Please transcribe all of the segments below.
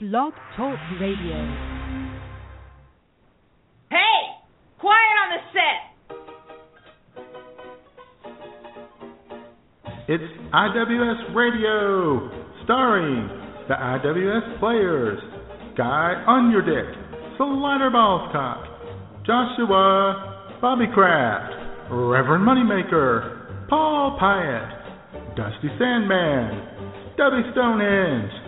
Blog Talk Radio. Hey! Quiet on the set! It's IWS Radio, starring the IWS players Guy Underdick, Slider Ballscock, Joshua Bobby Kraft, Reverend Moneymaker, Paul Pyatt, Dusty Sandman, Stubby Stonehenge,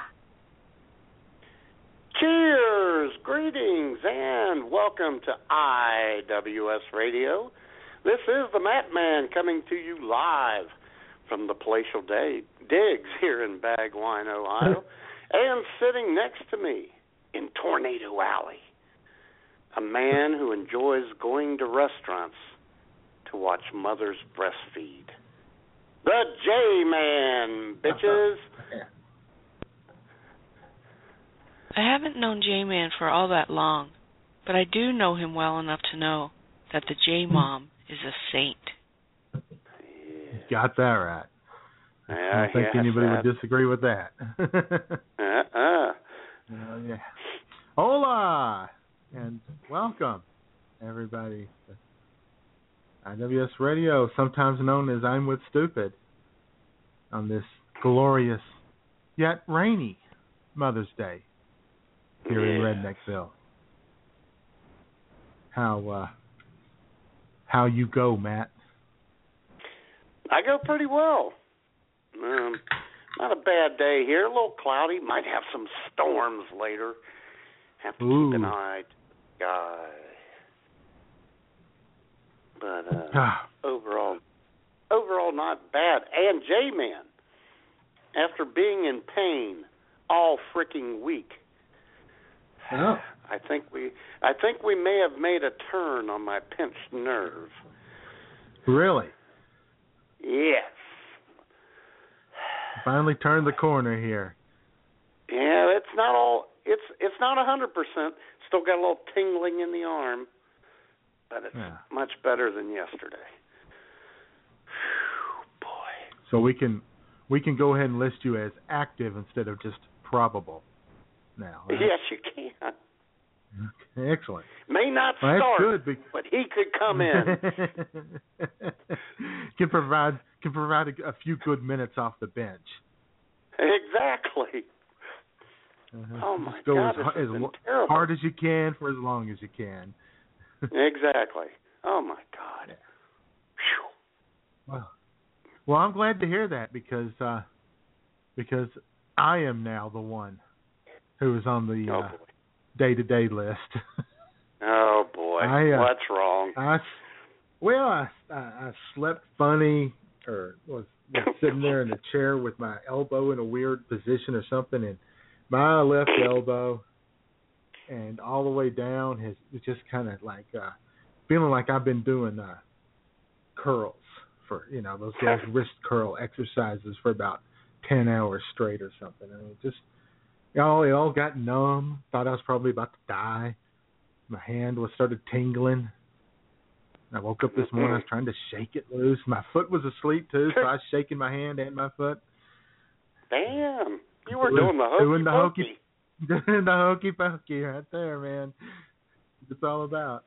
Cheers, greetings, and welcome to IWS Radio. This is the Matt Man coming to you live from the palatial day, digs here in Bagwine, Ohio, and sitting next to me in Tornado Alley, a man who enjoys going to restaurants to watch mothers breastfeed. The J Man, bitches. I haven't known J Man for all that long, but I do know him well enough to know that the J Mom is a saint. Got that right. I don't think yes, anybody uh, would disagree with that. Uh-uh. Oh, yeah. Hola and welcome everybody to IWS Radio, sometimes known as I'm with Stupid, on this glorious yet rainy Mother's Day here in Yeah. Redneckville. How uh how you go, Matt? I go pretty well. Um, not a bad day here. A little cloudy. Might have some storms later. Have to Ooh. keep an eye. Guy. But uh, Ah, overall, overall not bad. And J Man, after being in pain all freaking week, oh. I think we, I think we may have made a turn on my pinched nerve. Really? Yes. Finally turned the corner here. Yeah, it's not all. It's it's not a hundred percent. Still got a little tingling in the arm, but it's Yeah. much better than yesterday. Whew, boy. So we can we can go ahead and list you as active instead of just probable now. right? Yes, you can. Excellent. May not Well, start. Be- but he could come in. can provide can provide a, a few good minutes off the bench. exactly. Uh-huh. Oh my Just go God, as, this har- has as lo- hard as you can for as long as you can. Exactly. Oh my God. Well, well, I'm glad to hear that because uh, because I am now the one who is on the Oh uh, day-to-day list. Oh boy. I, uh, What's wrong? I well, I, I I slept funny or was, was sitting there in a chair with my elbow in a weird position or something, and my left elbow and all the way down has just kind of like uh feeling like I've been doing uh curls for you know those those wrist curl exercises for about ten hours straight or something. I mean, just you know, it all got numb. Thought I was probably about to die. My hand was started tingling. I woke up this morning. I was trying to shake it loose. My foot was asleep too, so I was shaking my hand and my foot. Damn. You were Doing- doing the hokey doing the hokey- Doing the hokey pokey right there, man. It's all about.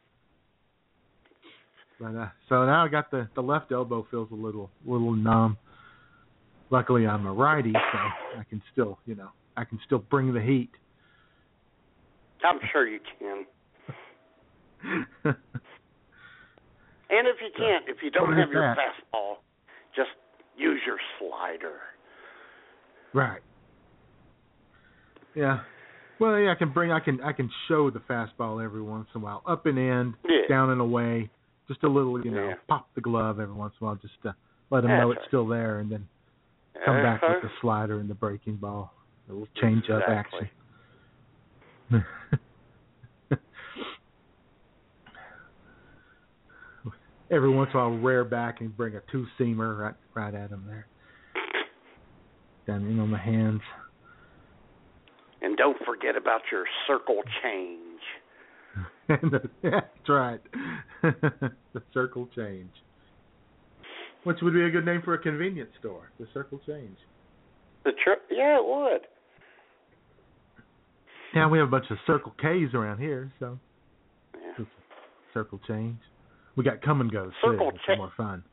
But uh, so now I got the the left elbow feels a little little numb. Luckily I'm a righty, so I can still you know I can still bring the heat. I'm sure you can. And if you can't, if you don't have your that? fastball, just use your slider. right. Yeah. Well, yeah, I can bring, I can, I can show the fastball every once in a while, up and in, Yeah. down and away, just a little, you know, Yeah. pop the glove every once in a while, just to let them That's know right. it's still there, and then come back Uh-huh. with the slider and the breaking ball, little change up Exactly. action. Every once in a while, rear back and bring a two seamer right right at him there. Down in on the hands. And don't forget about your circle change. That's right. the Circle Change. Which would be a good name for a convenience store. The Circle Change. The tr- yeah, it would. Yeah, we have a bunch of Circle K's around here, so Yeah. Circle Change. We got come and Go. Circle too. It's Cha- more fun.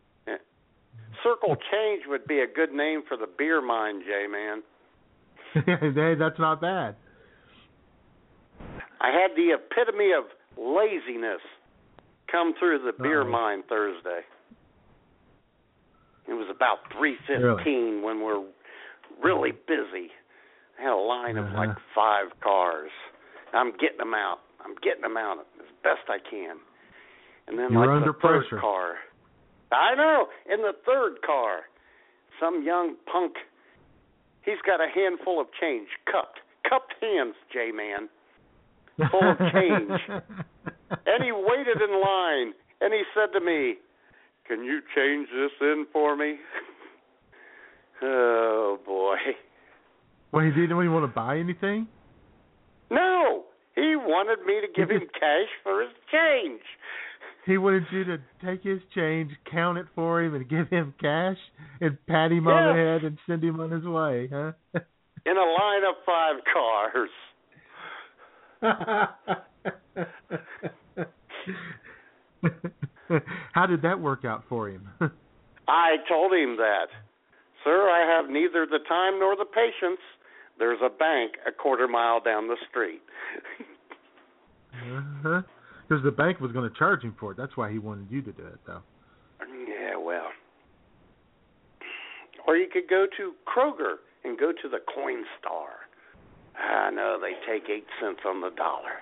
Circle change would be a good name for the beer mine, J man. hey, that's not bad. I had the epitome of laziness come through the beer Uh-oh. mine Thursday. It was about three fifteen when we're really busy. I had a line of like Uh-huh. five cars. I'm getting them out. I'm getting them out as best I can. And then You like were the under third pressure. car. I know. In the third car, some young punk. He's got a handful of change, cupped, cupped hands, J man. Full of change. And he waited in line and he said to me, Can you change this in for me? oh boy. Well, he didn't even want to buy anything. No. He wanted me to give him cash for his change. He wanted you to take his change, count it for him, and give him cash, and pat him on the head and send him on his way, huh? In a line of five cars. How did that work out for him? I told him that. Sir, I have neither the time nor the patience. There's a bank a quarter mile down the street. uh-huh. Because the bank was going to charge him for it. That's why he wanted you to do it, though. yeah, well. Or you could go to Kroger and go to the Coin Star. I know they take eight cents on the dollar.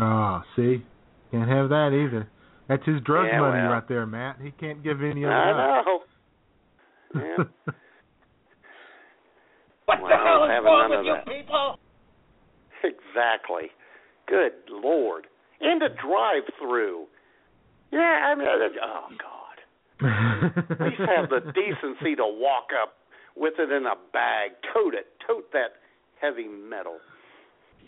Oh, see, can't have that either. That's his drug Yeah, money well. right there, Matt. He can't give any of that. I know. Yeah. What Well, the hell is wrong with you that. people? Exactly. Good lord. And a drive-through. Yeah, I mean, oh god. At least have the decency to walk up with it in a bag, tote it, tote that heavy metal.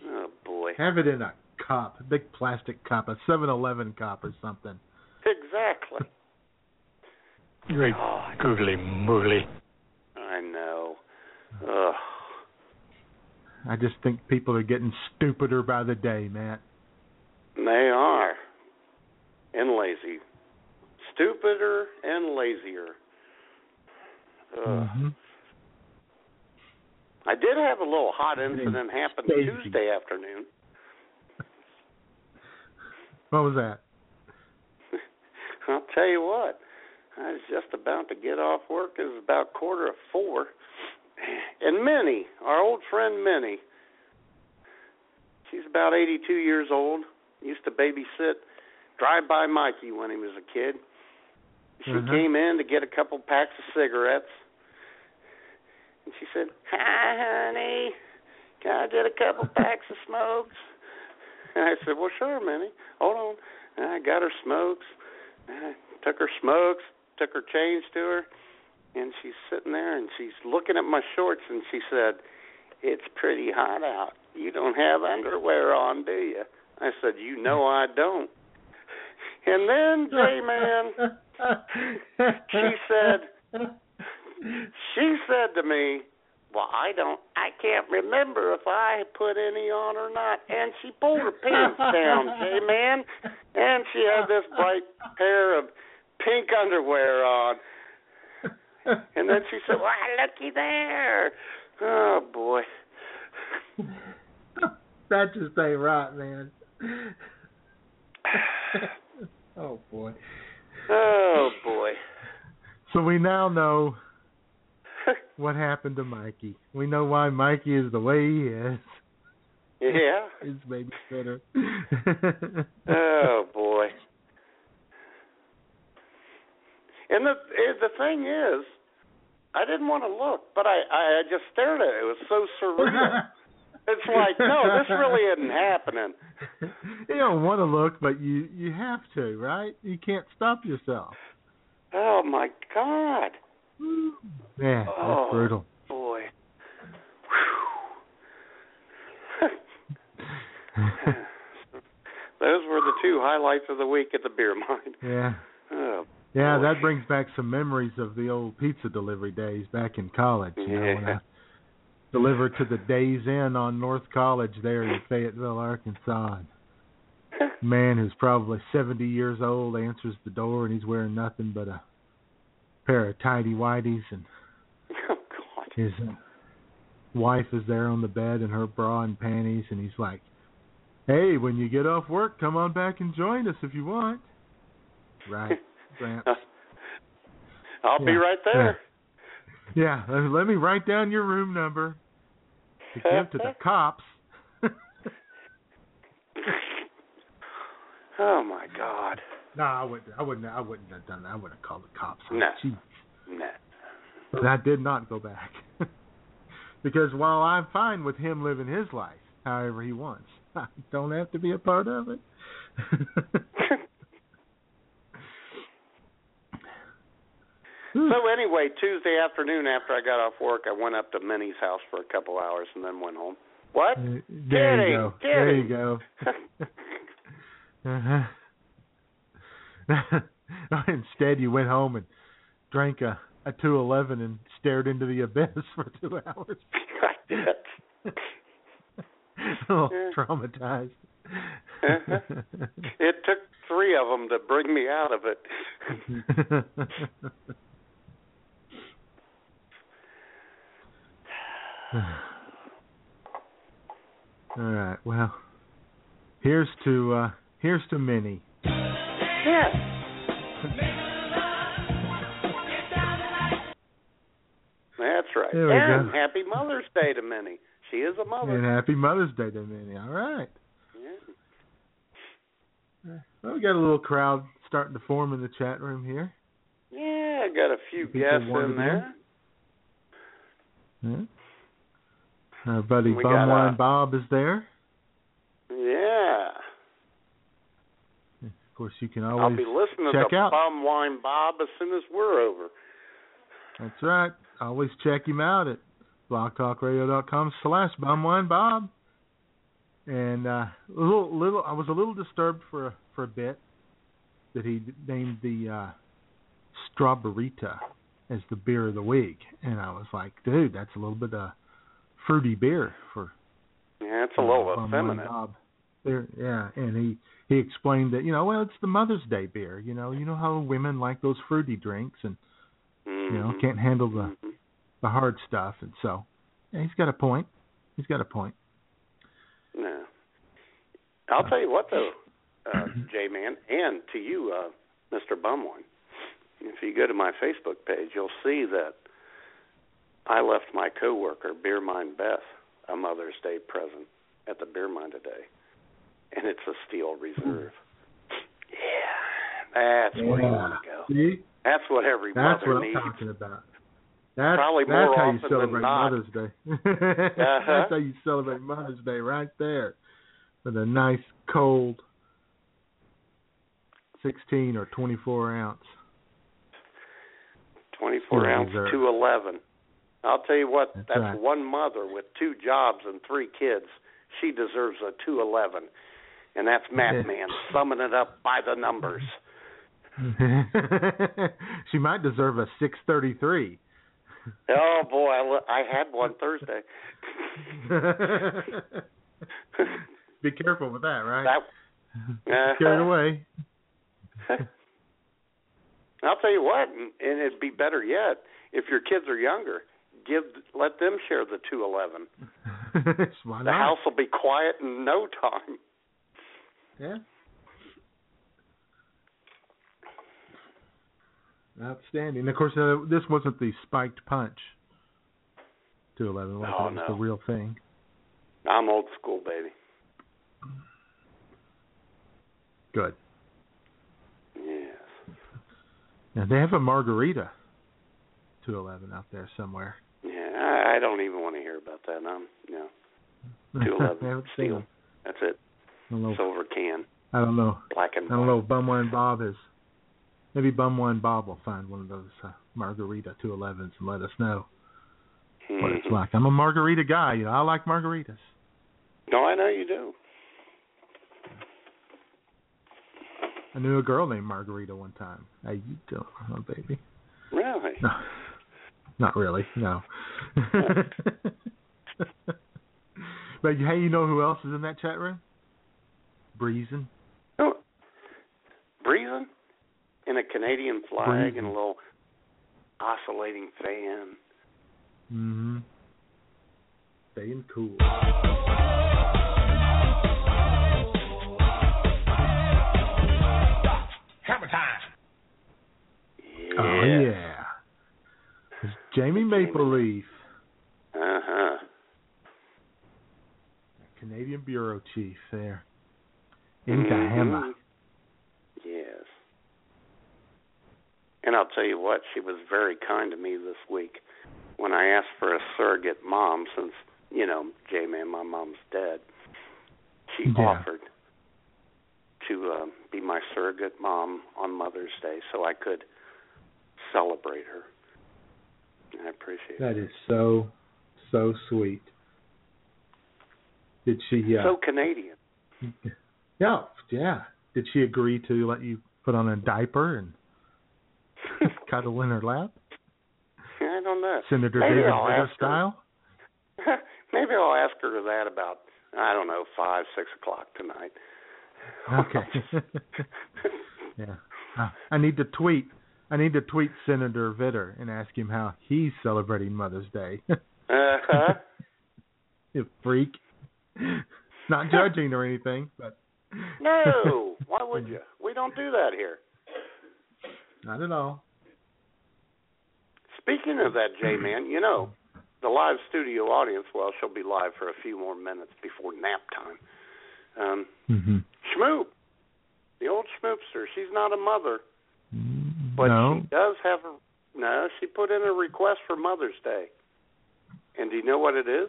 Oh boy. have it in a cup, a big plastic cup, a Seven Eleven cup or something. Exactly. Great God, googly moogly. I. Ugh. I just think people are getting stupider by the day, Matt. They are. And lazy. Stupider and lazier. Ugh. Mhm. I did have a little hot incident happen. Tuesday afternoon. What was that? I'll tell you what. I was just about to get off work. It was about quarter of four. And Minnie, our old friend Minnie, she's about 82 years old. Used to babysit Drive By Mikey when he was a kid. She Mhm. came in to get a couple packs of cigarettes. And she said, Hi, honey. Can I get a couple packs of smokes? And I said, Well, sure, Minnie. Hold on. And I got her smokes. And I took her smokes, took her change to her, and she's sitting there and she's looking at my shorts and she said, It's pretty hot out. You don't have underwear on, do you? I said, You know I don't. And then, J Man, she said, she said to me, Well, I don't, I can't remember if I put any on or not. And she pulled her pants down, J Man, and she had this bright pair of pink underwear on. And then she said, Why, looky there. Oh, boy. that just ain't right, man. oh boy. Oh, boy. So we now know what happened to Mikey. We know why Mikey is the way he is. yeah. His babysitter. Oh boy. And the the thing is, I didn't want to look, but I I just stared at it. It was so surreal. It's like, no, this really isn't happening. you don't want to look, but you you have to, right? You can't stop yourself. Oh my God. Yeah, that's Oh. brutal. Boy. Those were the two highlights of the week at the beer mine. yeah. Oh, Yeah, that brings back some memories of the old pizza delivery days back in college. You know, when I Yeah. delivered to the Days Inn on North College there in Fayetteville, Arkansas. And man who's probably 70 years old answers the door and he's wearing nothing but a pair of tidy whities and oh God. his wife is there on the bed in her bra and panties and he's like, "Hey, when you get off work, come on back and join us if you want." Right, I'll be right there. Yeah, let let me write down your room number to give to the cops. Oh my God. no, I wouldn't. I wouldn't. I wouldn't have done that. I wouldn't have called the cops. No. Jeez. But I did not go back because while I'm fine with him living his life however he wants, I don't have to be a part of it. So anyway, Tuesday afternoon after I got off work, I went up to Minnie's house for a couple hours and then went home. What? there Kidding, you go. There you go. uh-huh. Instead, you went home and drank a a two eleven and stared into the abyss for two hours. I did. oh, Yeah. traumatized. Uh-huh. It took three of them to bring me out of it. All right. Well, here's to uh here's to Minnie. Yes. That's right. There we and go. happy Mother's Day to Minnie. She is a mother. And happy Mother's Day to Minnie. All right. Yeah. Well, we got a little crowd starting to form in the chat room here. Yeah, I got a few People guests in there. Yeah. Our buddy Bumwine Bob is there. Yeah. Of course, you can I'll always be listening check to out. Bum Wine Bob as soon as we're over. That's right. Always check him out at blogtalkradio.com slash bumwinebob. And uh, a little, little, I was a little disturbed for a, for a bit that he named the uh, Strawberryta as the beer of the week, and I was like, dude, that's a little bit of fruity beer for Yeah, it's a little uh, effeminate. There, yeah, and he he explained that you know, well, it's the Mother's Day beer. You know, you know how women like those fruity drinks, and Mm-hmm. you know can't handle the Mhm. the hard stuff, and so yeah, he's got a point. He's got a point. No. I'll tell you what though, uh, J Man, and to you, uh, Mr. Bumwine, if you go to my Facebook page, you'll see that I left my coworker, Beer Mine Beth, a Mother's Day present at the Beer Mine today, and it's a steel reserve. Yeah, that's where you want to go. See, That's what every that's mother what I'm needs. talking about. That's Probably that's more how you celebrate. Mother's Day. Uh-huh. That's how you celebrate Mother's Day right there, with a nice cold sixteen or twenty-four ounce. 24 ounce reserve. 211. I'll tell you what, That's that's, right. one mother with two jobs and three kids. She deserves a 211. And that's Matt Man summing it up by the numbers. she might deserve a six thirty-three. Oh boy, I, lo- I had one Thursday. Be careful with that, right? That Carried uh, away. I'll tell you what, and and it'd be better yet if your kids are younger. Give let them share the 211. Why The not? house will be quiet in no time. Yeah. Outstanding. Of course, uh, this wasn't the spiked punch. Two eleven. was Oh, it? It was no. the real thing. I'm old school, baby. Good. Yes. Now they have a margarita. Two eleven out there somewhere. I, I don't even want to hear about that. I'm, you know, Two eleven. I haven't seen Steel. That's it. I don't know. Silver can, I don't know. black and I don't know if Bumwine and Bob is. Maybe Bumwine and Bob will find one of those uh, margarita 211s and let us know what it's Mhm. like. I'm a margarita guy. You know, I like margaritas. No, I know you do. I knew a girl named Margarita one time. How you doing, oh, baby? Really? No, not really. No. but hey, you know who else is in that chat room? Breezing. No. breezing in a Canadian flag Breathing. and a little oscillating fan. Mm-hmm. Staying cool. Hammer time. Yeah. Oh yeah. Jamie Maple Leaf, Uh huh. Canadian bureau chief there in Mhm. Yes. And I'll tell you what, she was very kind to me this week when I asked for a surrogate mom since, you know, J Man, my mom's dead. She Yeah. offered to uh, be my surrogate mom on Mother's Day so I could celebrate her. I appreciate That it. is so so sweet. Did she? Uh, So Canadian. yeah, yeah. Did she agree to let you put on a diaper and cuddle in her lap, I don't know. Senator Maybe David I'll ask her. style? Maybe I'll ask her that about I don't know five six o'clock tonight. Okay. yeah. Uh, I need to tweet. I need to tweet Senator Vitter and ask him how he's celebrating Mother's Day. Uh-huh. you freak. Not judging or anything, but No, why would you? We don't do that here. not at all. Speaking of that, J Man, you know, the live studio audience, well, she'll be live for a few more minutes before nap time. Um, Mm-hmm. Schmoop, the old Schmoopster, she's not a mother, but no. she does have a. No, she put in a request for Mother's Day. And do you know what it is?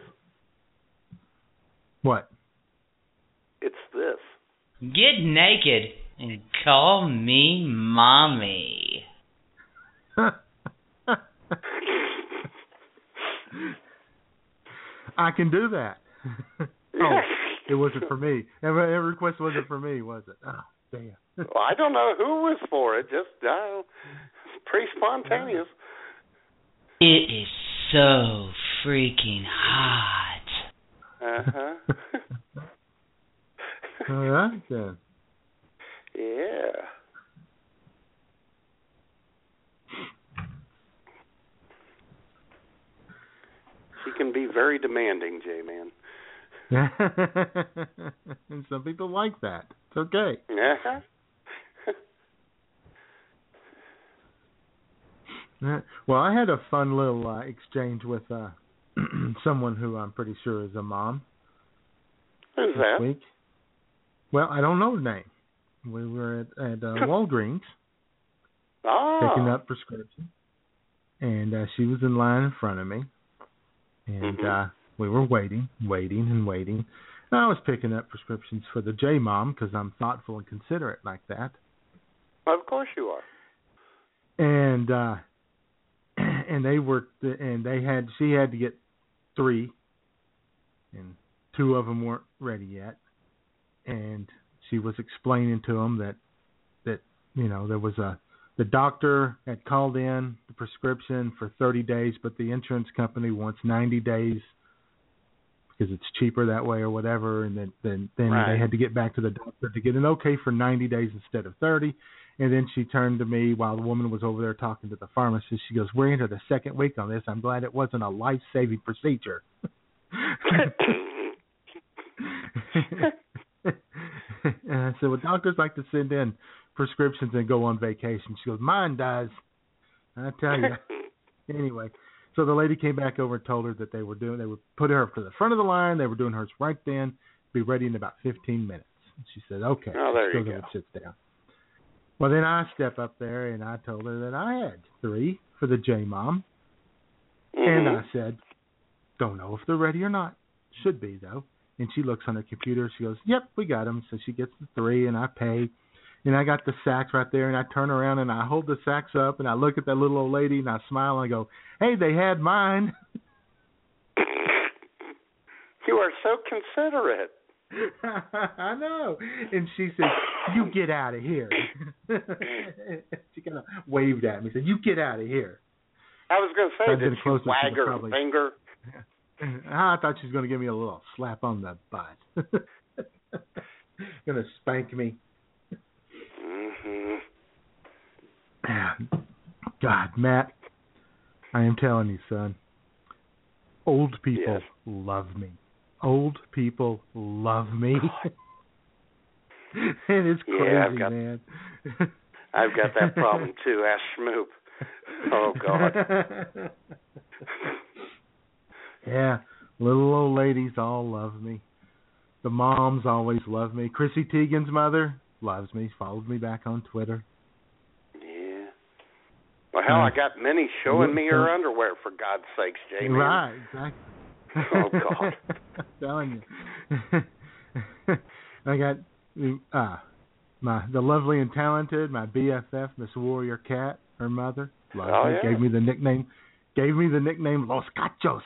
What? It's this. Get naked and call me mommy. I can do that. oh, it wasn't for me. Every, every request wasn't for me, was it? Oh, damn. Well, I don't know who was for it. Just uh, pretty spontaneous. It is so freaking hot. Uh huh. All right then. yeah. She can be very demanding, J man. And some people like that. It's okay. Yeah. Yeah. Well, I had a fun little uh, exchange with uh someone who I'm pretty sure is a mom Who's that? week. Well, I don't know the name. We were at, at uh, Walgreens Ah. picking up prescription, and uh, she was in line in front of me, and Mhm. uh we were waiting, waiting, and waiting. And I was picking up prescriptions for the J mom because I'm thoughtful and considerate like that. Of course you are. and uh and they were and they had she had to get three and two of them weren't ready yet and she was explaining to them that that you know there was a the doctor had called in the prescription for 30 days but the insurance company wants 90 days because it's cheaper that way or whatever and then then then Right. they had to get back to the doctor to get an okay for 90 days instead of 30 and then she turned to me while the woman was over there talking to the pharmacist. She goes, "We're into the second week on this. I'm glad it wasn't a life-saving procedure." and I said, "Well, doctors like to send in prescriptions and go on vacation." She goes, "Mine does." I tell you. anyway, so the lady came back over and told her that they were doing, they would put her up to the front of the line. They were doing hers right then. Be ready in about 15 minutes. She said, "Okay." Oh, there you go. sits down. Well, then I step up there and I told her that I had three for the J mom, and Mhm. I said, "Don't know if they're ready or not. Should be though." and she looks on her computer. She goes, "Yep, we got them." So she gets the three, and I pay, and I got the sacks right there, and I turn around and I hold the sacks up, and I look at that little old lady, and I smile and I go, "Hey, they had mine." You are so considerate. I know. And she said, "You get out of here." she kind of waved at me, and said, "You get out of here." I was going to say, I've did she wag the her probably- finger? I thought she was going to give me a little slap on the butt. going to spank me. hmm God, Matt, I am telling you, son. Old people Yes. love me. Old people love me. and it's Yeah, crazy, I've got- man. I've got that problem too. Ask Schmoop. Oh God. yeah, little old ladies all love me. The moms always love me. Chrissy Teigen's mother loves me. Followed me back on Twitter. Well, hell, I got Minnie showing me her underwear for God's sakes, J man. Right, exactly. Oh, God. I'm telling you. I got uh my the lovely and talented, my BFF, Miss Warrior Cat, her mother, loved Oh, yeah. gave me the nickname gave me the nickname Los Cachos.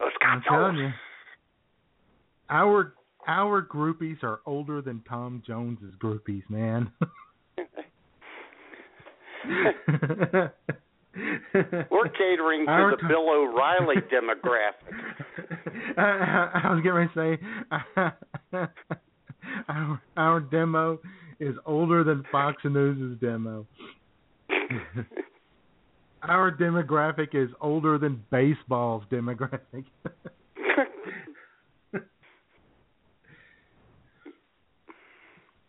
Los Cachos. I'm telling you. Our our groupies are older than Tom Jones's groupies, man. We're catering to Our the Tom- Bill O'Reilly demographic. I, I, I was getting ready to say our our demo is older than Fox News' demo. our demographic is older than baseball's demographic.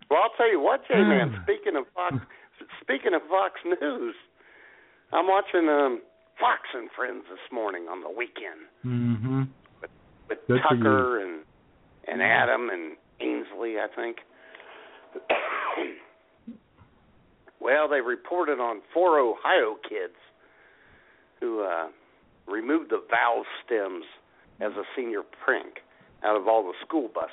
Well, I'll tell you what, J man. Speaking of Fox, speaking of Fox News, I'm watching um Fox and Friends this morning on the weekend mhm. with Good Tucker and and Adam and Ainsley, I think. well, they reported on four Ohio kids who uh removed the valve stems as a senior prank out of all the school buses.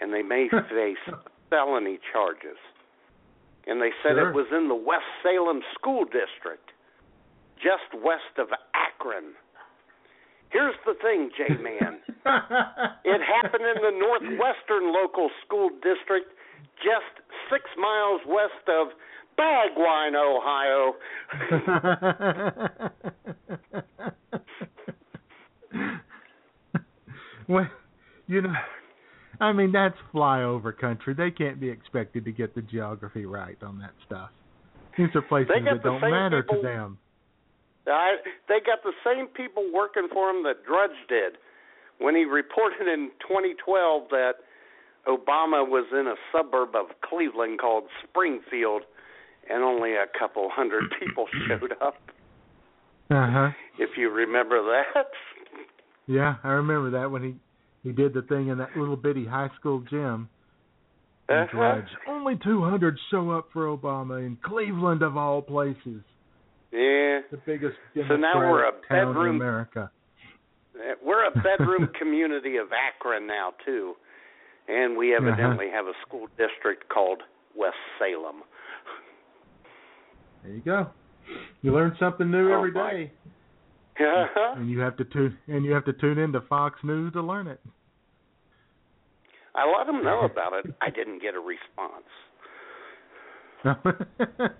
And they may face felony charges. And they said Sure. it was in the West Salem School District, just west of Akron. Here's the thing, J Man. It happened in the Northwestern Local School District, just six miles west of Bagwine, Ohio. well, you know, I mean that's flyover country. They can't be expected to get the geography right on that stuff. These are places that don't matter people- to them. I, they got the same people working for him that Drudge did when he reported in 2012 that Obama was in a suburb of Cleveland called Springfield and only a couple hundred people showed up. Uh huh. If you remember that. Yeah, I remember that when he he did the thing in that little bitty high school gym. Uh-huh. Only 200 show up for Obama in Cleveland of all places, Yeah. the biggest So now we're a Democratic town in bedroom- America. We're a bedroom community of Akron now too, and we evidently have a school district called West Salem. There you go. You learn something new Oh, every day, Uh-huh. and you have to tune and you have to tune into Fox News to learn it. I let them know about it. I didn't get a response.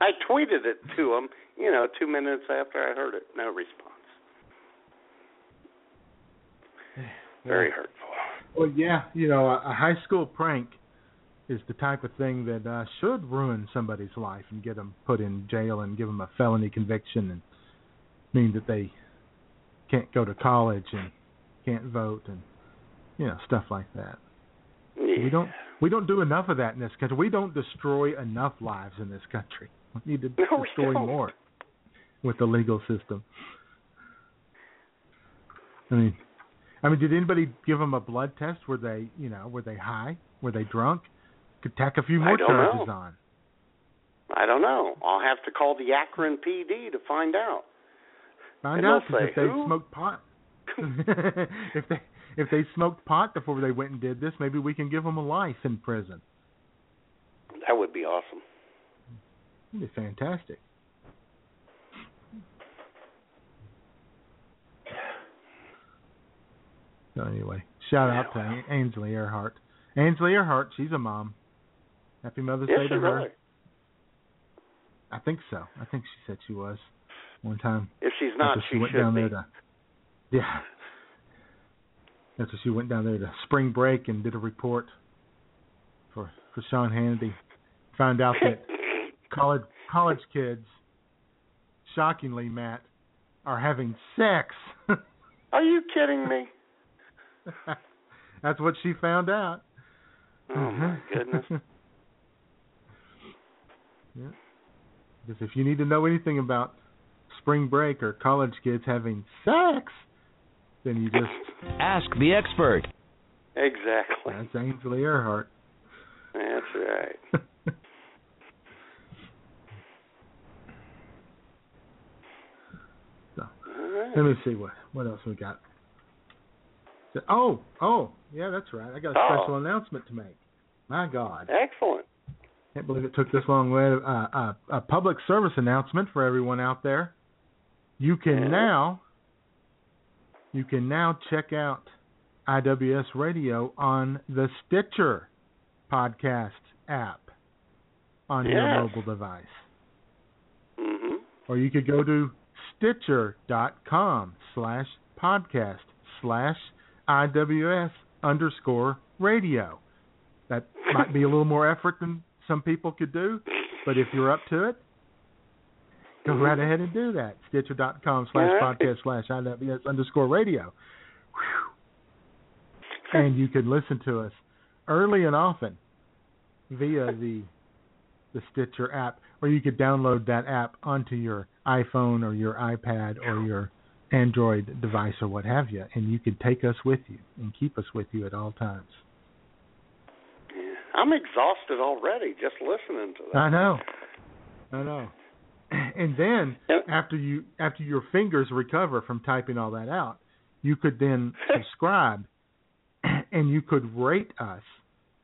I tweeted it to them, you know, two minutes after I heard it. No response. Very hurtful. well, yeah, you know, a, a high school prank is the type of thing that uh, should ruin somebody's life and get them put in jail and give them a felony conviction and mean that they can't go to college and can't vote and you know stuff like that. Yeah. We don't we don't do enough of that in this country. We don't destroy enough lives in this country. We need to No, destroy more with the legal system. I mean, I mean, did anybody give them a blood test? Were they, you know, were they high? Were they drunk? Could tack a few more charges know. on. I don't know. I'll have to call the Akron PD to find out. Find And out say, if they "Who?" smoked pot, if they if they smoked pot before they went and did this, maybe we can give them a life in prison. That would be awesome. It'd be fantastic. So anyway, shout out to Ainsley Earhardt. Ainsley Earhardt, she's a mom. Happy Mother's Yes, Day to her. right. I think so. I think she said she was one time. If she's not, she, she went should down be. there to yeah. After she went down there to spring break and did a report for for Sean Hannity, found out that college college kids, shockingly, Matt, are having sex. Are you kidding me? That's what she found out. Oh my mm-hmm. goodness. yeah. Because if you need to know anything about spring break or college kids having sex, then you just Ask the expert. Exactly. that's Ainsley Earhardt. That's right. So, All right. let me see what what else we got. So- oh, oh, yeah, that's right. I got a Oh. special announcement to make. My God, Excellent. can't believe it took this long. Way uh, uh, a public service announcement for everyone out there. You can now, you can now check out IWS Radio on the Stitcher podcast app on your mobile device. Mhm. or you could go to stitcher.com slash podcast slash IWS underscore radio. That might be a little more effort than some people could do, but if you're up to it, go mm-hmm. right ahead and do that. Stitcher.com slash podcast slash IWS underscore radio. Whew. And you can listen to us early and often via the the Stitcher app, or you could download that app onto your iPhone or your iPad or your Android device or what have you, and you could take us with you and keep us with you at all times. Yeah. I'm exhausted already just listening to that. I know, I know. And then after you after your fingers recover from typing all that out, you could then subscribe, and you could rate us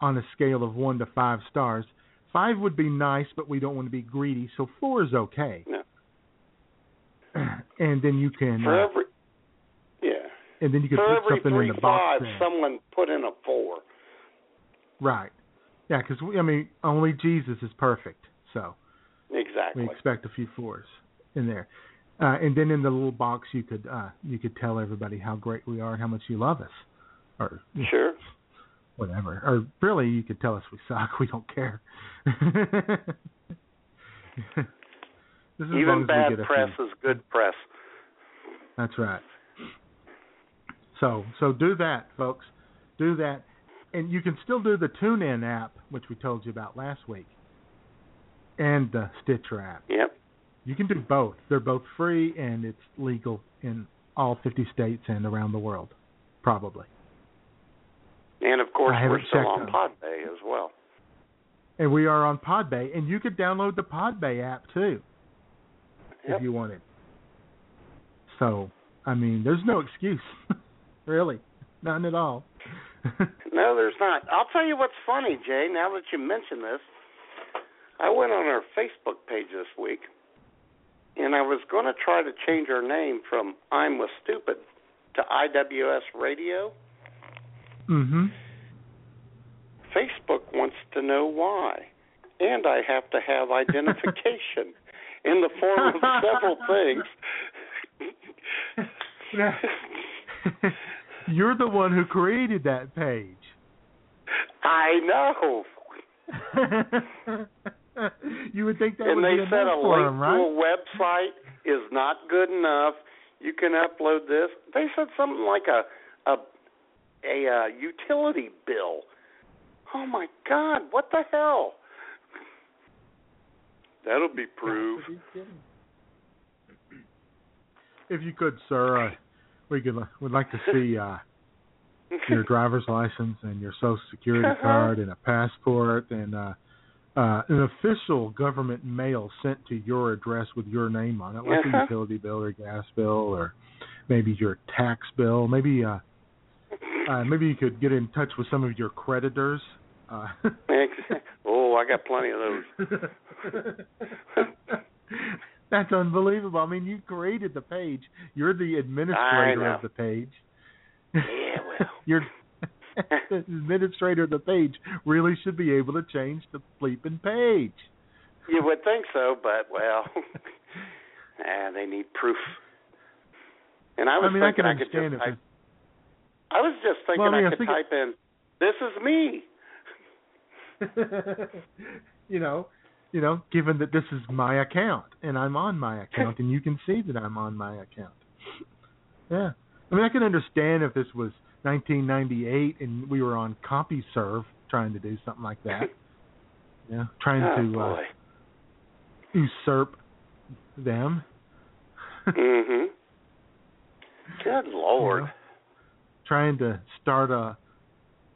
on a scale of one to five stars. Five would be nice, but we don't want to be greedy, so four is okay. No. And then you can, For uh, every yeah. and then you could For put something three in the box. five, there. someone put in a four. Right. Yeah, because I mean, only Jesus is perfect, so Exactly. we expect a few fours in there. Uh, and then in the little box, you could uh, you could tell everybody how great we are and how much you love us, or Sure. whatever. Or really, you could tell us we suck. We don't care. This is Even bad press few. is good press. That's right. So so do that, folks. Do that, and you can still do the TuneIn app, which we told you about last week, and the Stitcher app. Yep. You can do both. They're both free, and it's legal in all 50 states and around the world, probably. And of course we're still on. Podbay as well. And we are on Podbay, and you could download the Podbay app too Yep. if you wanted. So, I mean, there's no excuse, really, none at all. No, there's not. I'll tell you what's funny, Jay, now that you mention this. I went on our Facebook page this week and I was going to try to change our name from I'm with Stupid to IWS Radio. mhm. Facebook wants to know why. And I have to have identification in the form of several things. You're the one who created that page. I know. you would think that and would they be said a for link him, to right? a website is not good enough. You can upload this. They said something like a a a uh, utility bill. Oh my God! What the hell? That'll be proof. If you could, sir, uh, we could would like to see uh, your driver's license and your social security card and a passport and uh, uh, an official government mail sent to your address with your name on it, like Uh-huh. a utility bill or gas bill or maybe your tax bill, maybe uh, uh, maybe you could get in touch with some of your creditors. Uh, oh, I got plenty of those. That's unbelievable. I mean, you created the page. You're the administrator of the page. Yeah, well. You're the administrator of the page. Really should be able to change the bleeping page. You would think so, but well, ah, they need proof. And I was I mean, I thinking can I, could understand just type. I was just thinking Well, I mean, I I could type in, "This is me." you know, you know, given that this is my account and I'm on my account and you can see that I'm on my account. Yeah. I mean, I can understand if this was 1998 and we were on CompuServe trying to do something like that. Yeah, trying oh to uh, usurp them. mhm. Good lord. You know, trying to start a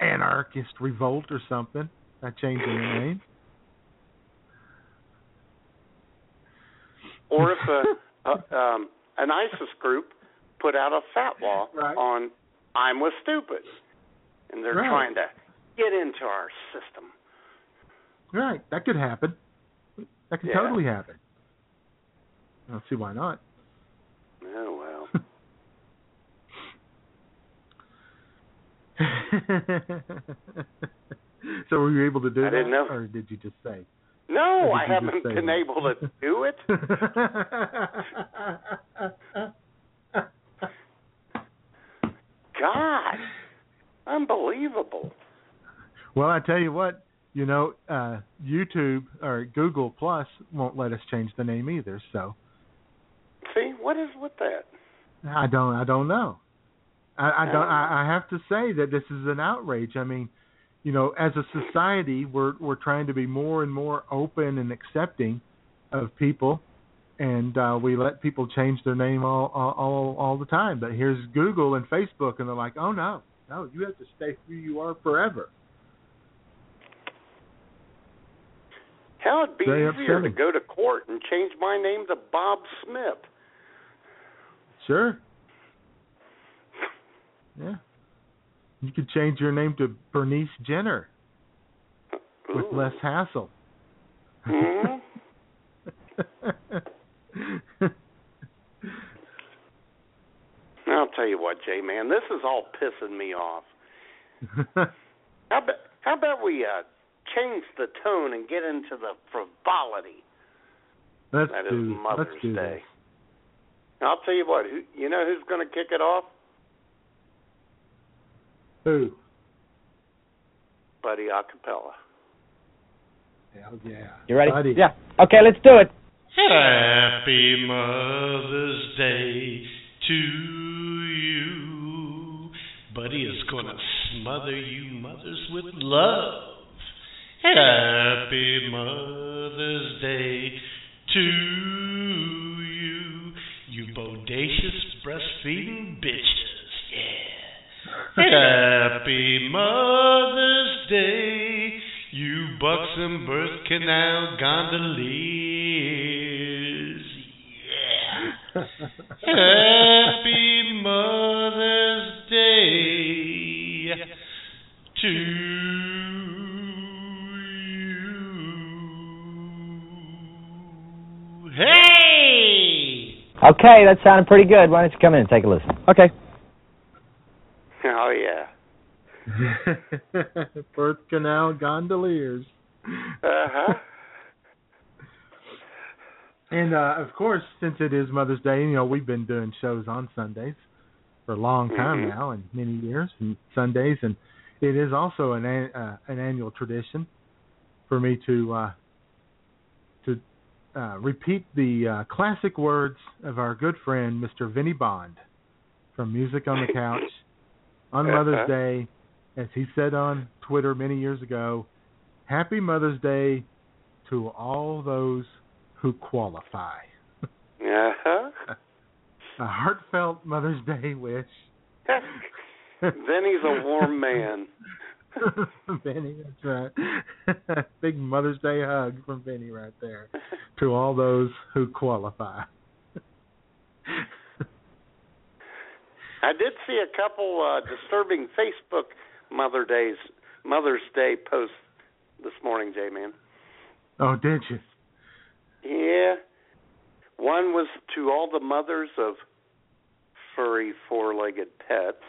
anarchist revolt or something by changing the name. Or if a, a um, an ISIS group put out a fatwa Right. on "I'm with stupid," and they're Right. trying to get into our system. Right, that could happen. That could Yeah. totally happen. I don't see why not. Oh well. so were you able to do I that, didn't know. or did you just say? No, I did you just haven't been that? able to do it. God, unbelievable. well, I tell you what, you know, uh, YouTube or Google Plus won't let us change the name either. So See, what is with that? I don't, I don't know. I, I don't. I, I have to say that this is an outrage. I mean, you know, as a society, we're we're trying to be more and more open and accepting of people, and uh, we let people change their name all, all all all the time. But here's Google and Facebook, and they're like, oh no, no, you have to stay who you are forever. How it'd be Very easier to go to court and change my name to Bob Smith. Sure. Yeah. You could change your name to Bernice Jenner with Ooh. less hassle. Mhm. I'll tell you what, Jay, man, this is all pissing me off. How about how about we uh change the tone and get into the frivolity? let's That is do Mother's let's do Day. this. I'll tell you what, who, you know who's going to kick it off? Who? Buddy Acapella. Hell yeah. You ready? Buddy. Yeah. Okay, let's do it. Happy Mother's Day to you. Buddy is gonna smother you mothers with love. Happy Mother's Day to you, you bodacious breastfeeding bitches. Yeah. Happy Mother's Day, you buxom birth canal gondoliers. Yeah. Happy Mother's Day to you. Hey! Okay, that sounded pretty good. Why don't you come in and take a listen? Okay. Oh yeah. Birth canal gondoliers. Uh-huh. And uh, of course, since it is Mother's Day, you know we've been doing shows on Sundays for a long time Mhm. now, and many years, and Sundays, and it is also an an, uh, an annual tradition for me to uh, to uh, repeat the uh, classic words of our good friend Mr. Vinnie Bond from Music on the Couch on Mother's Day, as he said on Twitter many years ago. Happy Mother's Day to all those who qualify. Uh-huh. A heartfelt Mother's Day wish. Vinny's a warm man. Benny, that's right. Big Mother's Day hug from Benny right there to all those who qualify. I did see a couple uh, disturbing Facebook Mother Days Mother's Day posts this morning, J man. Oh, did you? Yeah. One was to all the mothers of furry four-legged pets.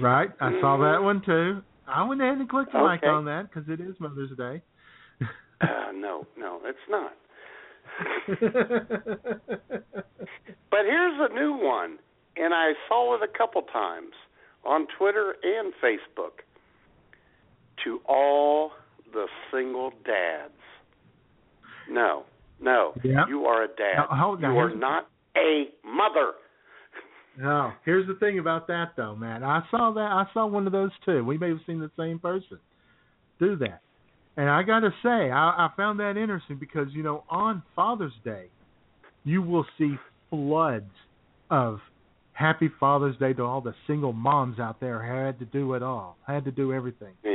Right. I saw Mhm. that one too. I went ahead and clicked like Okay. on that because it is Mother's Day. Uh, no, no, it's not. But here's a new one, and I saw it a couple times on Twitter and Facebook. To all the single dads. No, no, Yeah. you are a dad. Now, you are not a mother. No, here's the thing about that though, Matt. I saw that. I saw one of those too. We may have seen the same person do that, and I got to say, I, I found that interesting because you know, on Father's Day, you will see floods of Happy Father's Day to all the single moms out there who had to do it all, had to do everything. Yeah.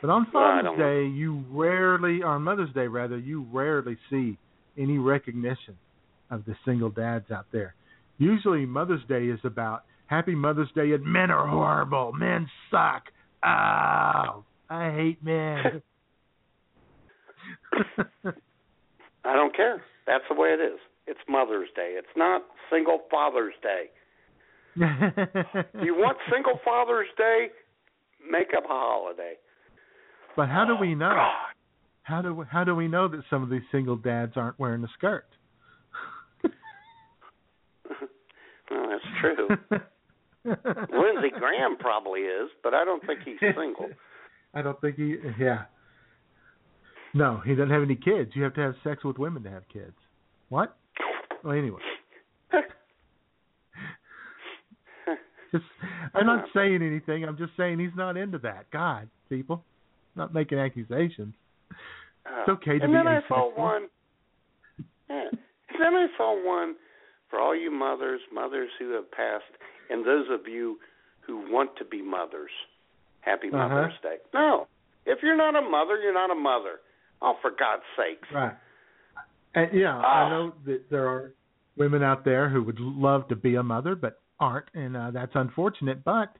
But on Father's don't Day, you rarely, or on Mother's Day rather, you rarely see any recognition of the single dads out there. Usually, Mother's Day is about Happy Mother's Day and men are horrible, men suck. Oh, I hate men. I don't care. That's the way it is. It's Mother's Day. It's not Single Father's Day. You want Single Father's Day? Make up a holiday. but how do we oh, know? God. How do we, how do we know that some of these single dads aren't wearing a skirt? well, that's true. Lindsey Graham probably is, but I don't think he's single. I don't think he. Yeah. No, he doesn't have any kids. You have to have sex with women to have kids. What? Well, anyway. Just, I'm not saying anything. I'm just saying he's not into that. God, people, not making accusations. Uh, It's okay to and be then I saw one. Yeah. And then I saw one for all you mothers, mothers who have passed, and those of you who want to be mothers. Happy Uh-huh. Mother's Day. No, if you're not a mother, you're not a mother. Oh, for God's sakes. Right. And yeah, Ah. I know that there are women out there who would love to be a mother but aren't, and uh, that's unfortunate. But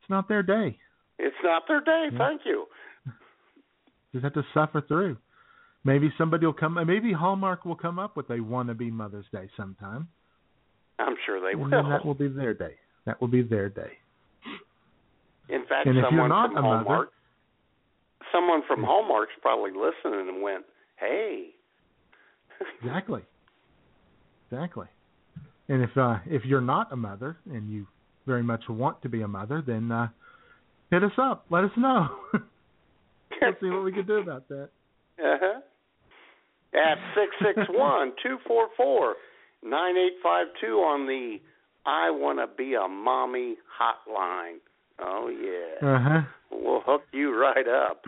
it's not their day. It's not their day. Yeah. Thank you. Just have to suffer through. Maybe somebody will come. Maybe Hallmark will come up with a wannabe Mother's Day sometime, I'm sure they will. then that will be their day. That will be their day. In fact, And if you're someone not from a mother- someone from Hallmark's probably listening and went, "Hey." Exactly. Exactly. And if uh, if you're not a mother and you very much want to be a mother, then uh, hit us up. Let us know. Let's see what we can do about that. Uh-huh. At six six one two four four nine eight five two on the I wanna be a mommy hotline. Oh yeah. Uh huh. We'll hook you right up.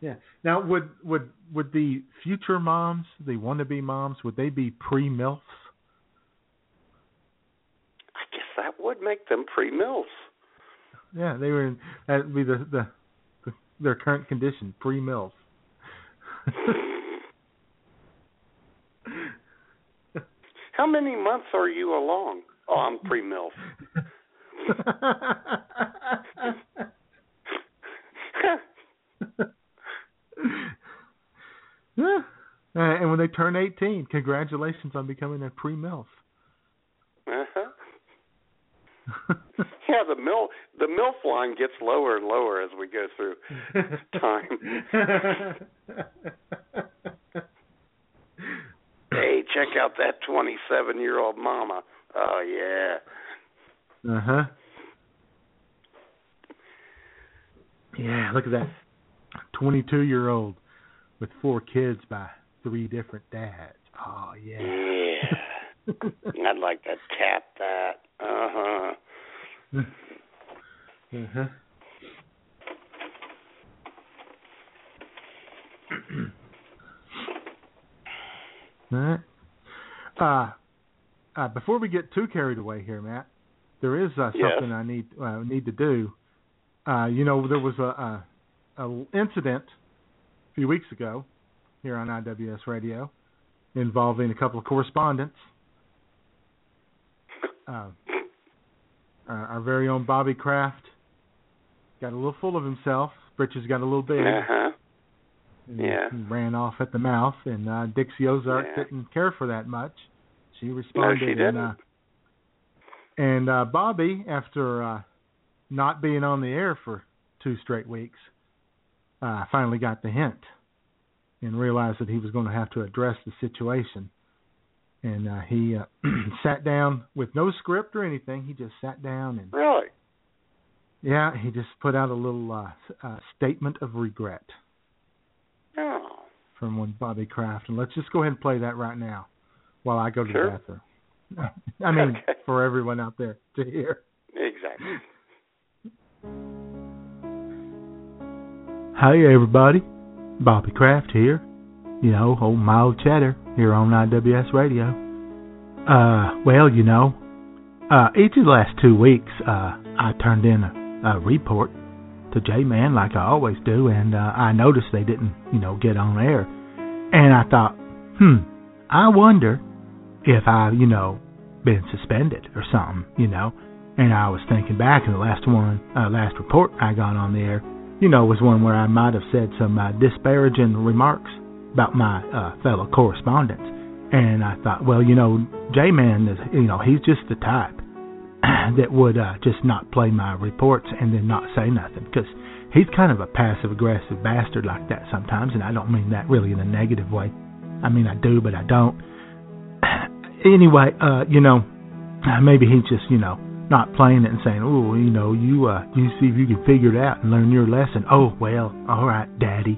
Yeah. Now, would would would the future moms, the wanna be moms, would they be pre milfs? I guess that would make them pre milfs. Yeah, they were. That'd be the the their current condition, pre milf. How many months are you along? Oh, I'm pre milf. yeah. Uh, and when they turn 18, congratulations on becoming a pre milf. Uh-huh. Yeah, the mil the milf line gets lower and lower as we go through time. hey, check out that twenty seven year old mama. Oh yeah. Uh huh. Yeah, look at that. 22 year old with four kids by three different dads. Oh, yeah. Yeah. I'd like to tap that. Uh huh. Uh huh. All right. Uh, uh, before we get too carried away here, Matt, there is uh, Yes. something I need uh, need to do. Uh, you know, there was a, a, a incident a few weeks ago here on IWS Radio involving a couple of correspondents. Uh, uh, our very own Bobby Kraft got a little full of himself. Britches got a little big. Uh-huh. and Yeah. ran off at the mouth, and uh, Dixie Ozark Yeah. didn't care for that much. She responded, No, she and didn't. uh, and uh, Bobby, after uh, not being on the air for two straight weeks, uh, finally got the hint and realized that he was going to have to address the situation. And uh, he uh, sat down with no script or anything. He just sat down and Really? yeah, he just put out a little uh, uh, statement of regret Oh. from one Bobby Kraft, and let's just go ahead and play that right now while I go to Sure. the bathroom. I mean, Okay. for everyone out there to hear. Exactly. Hey everybody, Bobby Kraft here. You know, old mild chatter here on IWS Radio. Uh, well, you know, uh, each of the last two weeks, uh, I turned in a, a report to J-Man like I always do, and uh, I noticed they didn't, you know, get on air. And I thought, hmm, I wonder if I, you know, been suspended or something, you know. And I was thinking back, and the last one, uh, last report I got on the air, you know, was one where I might have said some uh, disparaging remarks about my uh, fellow correspondents. And I thought, well, you know, J-Man is, you know, he's just the type that would uh, just not play my reports and then not say nothing because he's kind of a passive aggressive bastard like that sometimes, and I don't mean that really in a negative way. I mean I do, but I don't. anyway, uh, you know, maybe he's just you know not playing it and saying, oh, you know, you uh, you see if you can figure it out and learn your lesson. Oh well, all right, Daddy.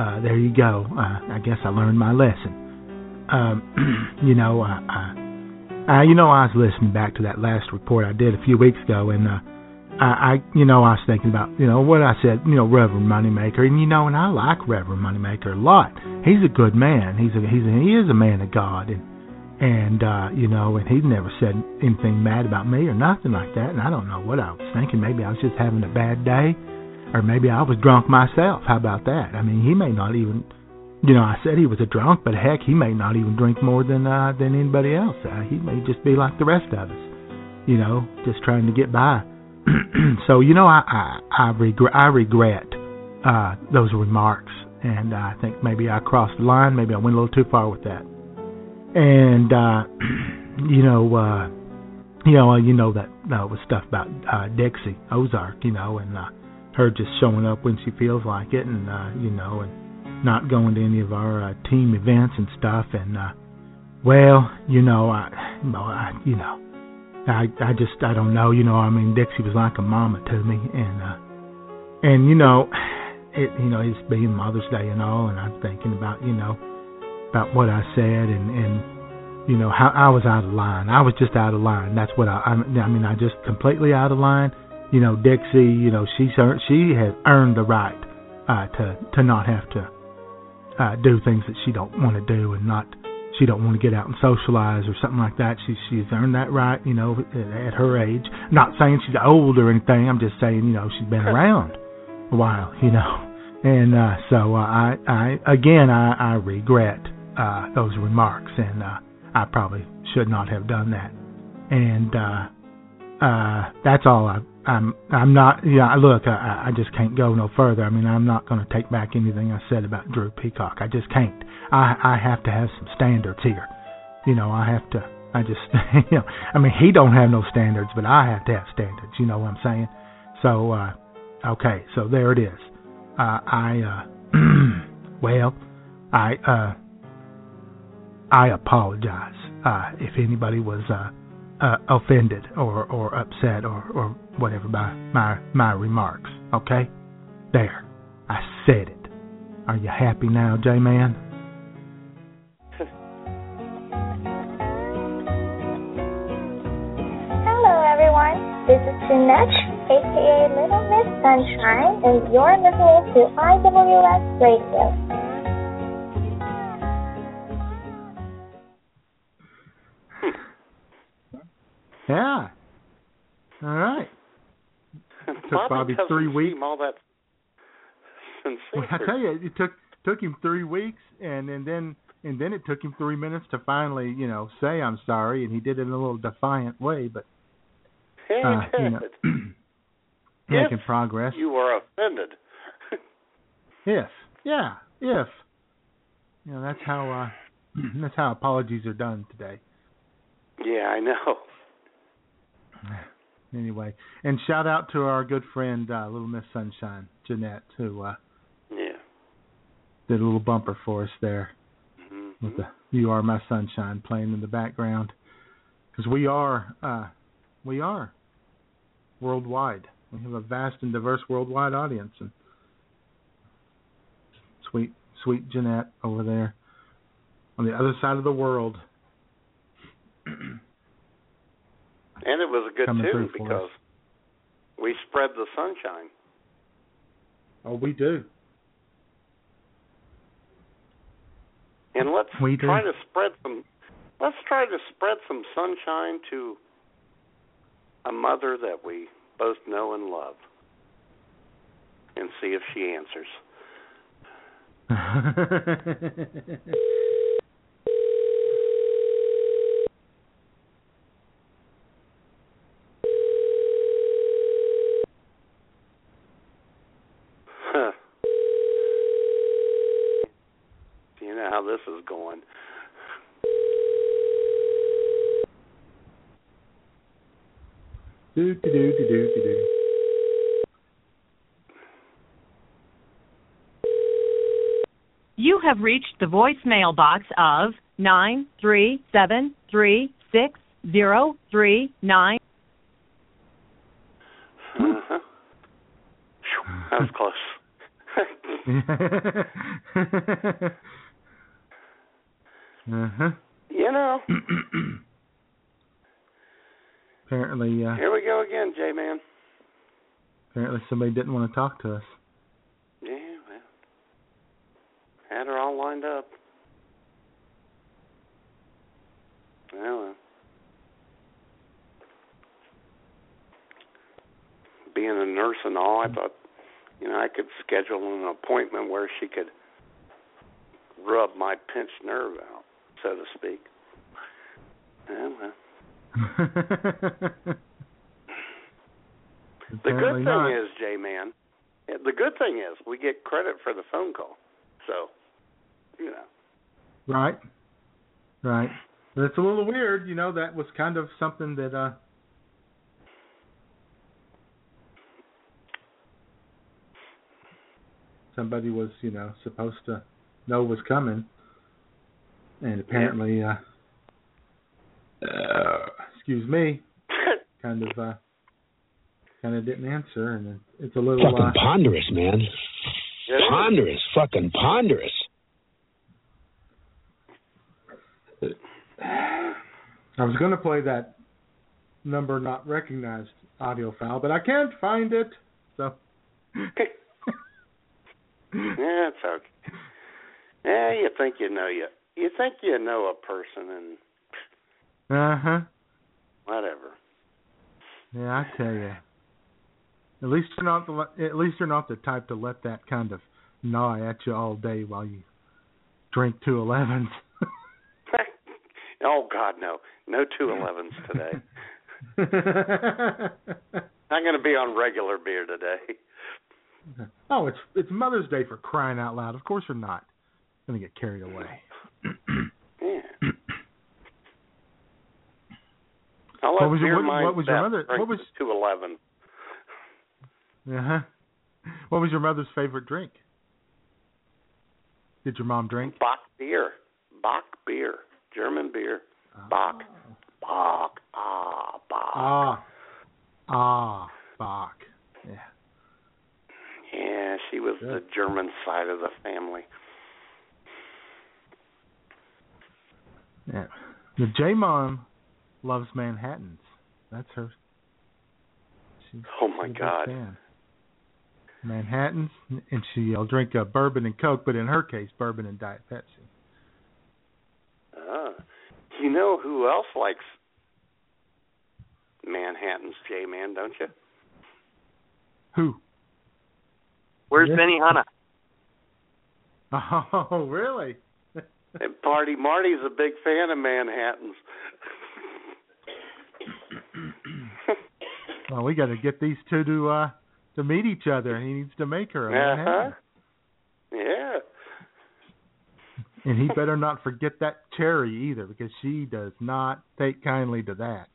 Uh, there you go. Uh, I guess I learned my lesson. Um, you know, I, I, I, you know, I was listening back to that last report I did a few weeks ago, and uh, I, I, you know, I was thinking about, you know, what I said, you know, Reverend Moneymaker, and you know, and I like Reverend Moneymaker a lot. He's a good man. He's a, he's a, he is a man of God, and and uh, you know, and he's never said anything bad about me or nothing like that. And I don't know what I was thinking. Maybe I was just having a bad day, or maybe I was drunk myself. How about that? I mean, he may not even. You know, I said he was a drunk, but heck, he may not even drink more than uh, than anybody else. Uh, he may just be like the rest of us, you know, just trying to get by. so, you know, I I, I regret I regret uh, those remarks, and I think maybe I crossed the line. Maybe I went a little too far with that. And uh, you know, uh, you know, uh, you know that uh, was stuff about uh, Dixie Ozark, you know, and uh, her just showing up when she feels like it, and uh, you know, and not going to any of our uh, team events and stuff. And uh, well, you know, I, well, I, you know, I, I just, I don't know, you know. I mean, Dixie was like a mama to me, and uh, and you know, it, you know, it's being Mother's Day and all, and I'm thinking about, you know, about what I said and and you know how I was out of line. I was just out of line. That's what I, I mean. I just completely out of line. You know, Dixie. You know, she's earned, she has earned the right uh, to to not have to uh, do things that she don't want to do and not she don't want to get out and socialize or something like that. She she's earned that right, you know, at her age. not saying she's old or anything. I'm just saying, you know, she's been around a while, you know. And uh so uh, I I again I I regret uh those remarks and uh I probably should not have done that. And uh uh that's all I I'm I'm not yeah look I I just can't go no further. I mean I'm not going to take back anything I said about Drew Peacock. I just can't. I I have to have some standards here. You know, I have to I just you know I mean he don't have no standards, but I have to have standards, you know what I'm saying? So uh okay, so there it is. Uh I uh well, I uh I apologize uh if anybody was uh uh, offended or or upset or or whatever by my my remarks. Okay, there, I said it. Are you happy now, J Man? Hello, everyone. This is Jeanette, aka Little Miss Sunshine, and you're listening to IWS Radio. Yeah. All right. It Took Bobby doesn't three weeks. All that. Well, I tell you, it took took him three weeks, and and then and then it took him three minutes to finally, you know, say I'm sorry, and he did it in a little defiant way. But uh, you know, making If progress. You were offended. If, yeah, if. You know, that's how uh that's how apologies are done today. yeah, I know. Anyway, and shout out to our good friend uh, Little Miss Sunshine, Jeanette, who uh Yeah. did a little bumper for us there Mhm. with the "You Are My Sunshine" playing in the background, because we are uh we are worldwide. We have a vast and diverse worldwide audience, and sweet sweet Jeanette over there on the other side of the world. And it was a good tune because us. we spread the sunshine. Oh, we do. And let's We do. try to spread some let's try to spread some sunshine to a mother that we both know and love. And see if she answers. Huh. You know how this is going. Do do do do do do do. You have reached the voicemail box of nine three seven three six zero three nine. Uh-huh. That was close. uh-huh. you know, apparently, uh, here we go again, J Man. apparently somebody didn't want to talk to us. Yeah, well, had her all lined up. Well, well. being a nurse and all, I thought, you know, I could schedule an appointment where she could rub my pinched nerve out, so to speak. Yeah, well. The good thing not. is, J Man, the good thing is we get credit for the phone call. So, you know. Right. Right. But it's a little weird, you know, that was kind of something that uh somebody was, you know, supposed to know was coming. And apparently uh, uh excuse me, kind of uh kind of didn't answer and it's a little Fucking uh, ponderous, man. It is. Ponderous. Fucking ponderous. I was going to play that number not recognized audio file, but I can't find it. So Yeah, it's okay. Yeah, you think you know you you think you know a person and Uh huh. whatever. Yeah, I tell you. At least you're not the at least you're not the type to let that kind of gnaw at you all day while you drink two elevens. oh God, no, no two elevens today. I'm going to be on regular beer today. oh, it's it's Mother's Day for crying out loud. Of course you're not gonna get carried away. Yeah. I'll What was your- what- what was your mother- what was- two eleven? Uh huh. What was your mother's favorite drink? Did your mom drink? Bock beer, Bock beer, German beer, Bock, Bock, ah, Bock. Ah. Ah, Bock. Yeah. Yeah, she was the German side of the family. Yeah. The J Mom loves Manhattans. That's her. She's, Oh my she's a big God. fan. Manhattans, and she'll drink a bourbon and Coke, but in her case, bourbon and Diet Pepsi. Ah, you know who else likes Manhattan's J Man, don't you? Who? Where's. Benny Hanna? Oh, really? And Party Marty's a big fan of Manhattan's. Well, we got to get these two to uh to meet each other, and he needs to make her. Uh huh. Yeah. And he better not forget that cherry either, because she does not take kindly to that.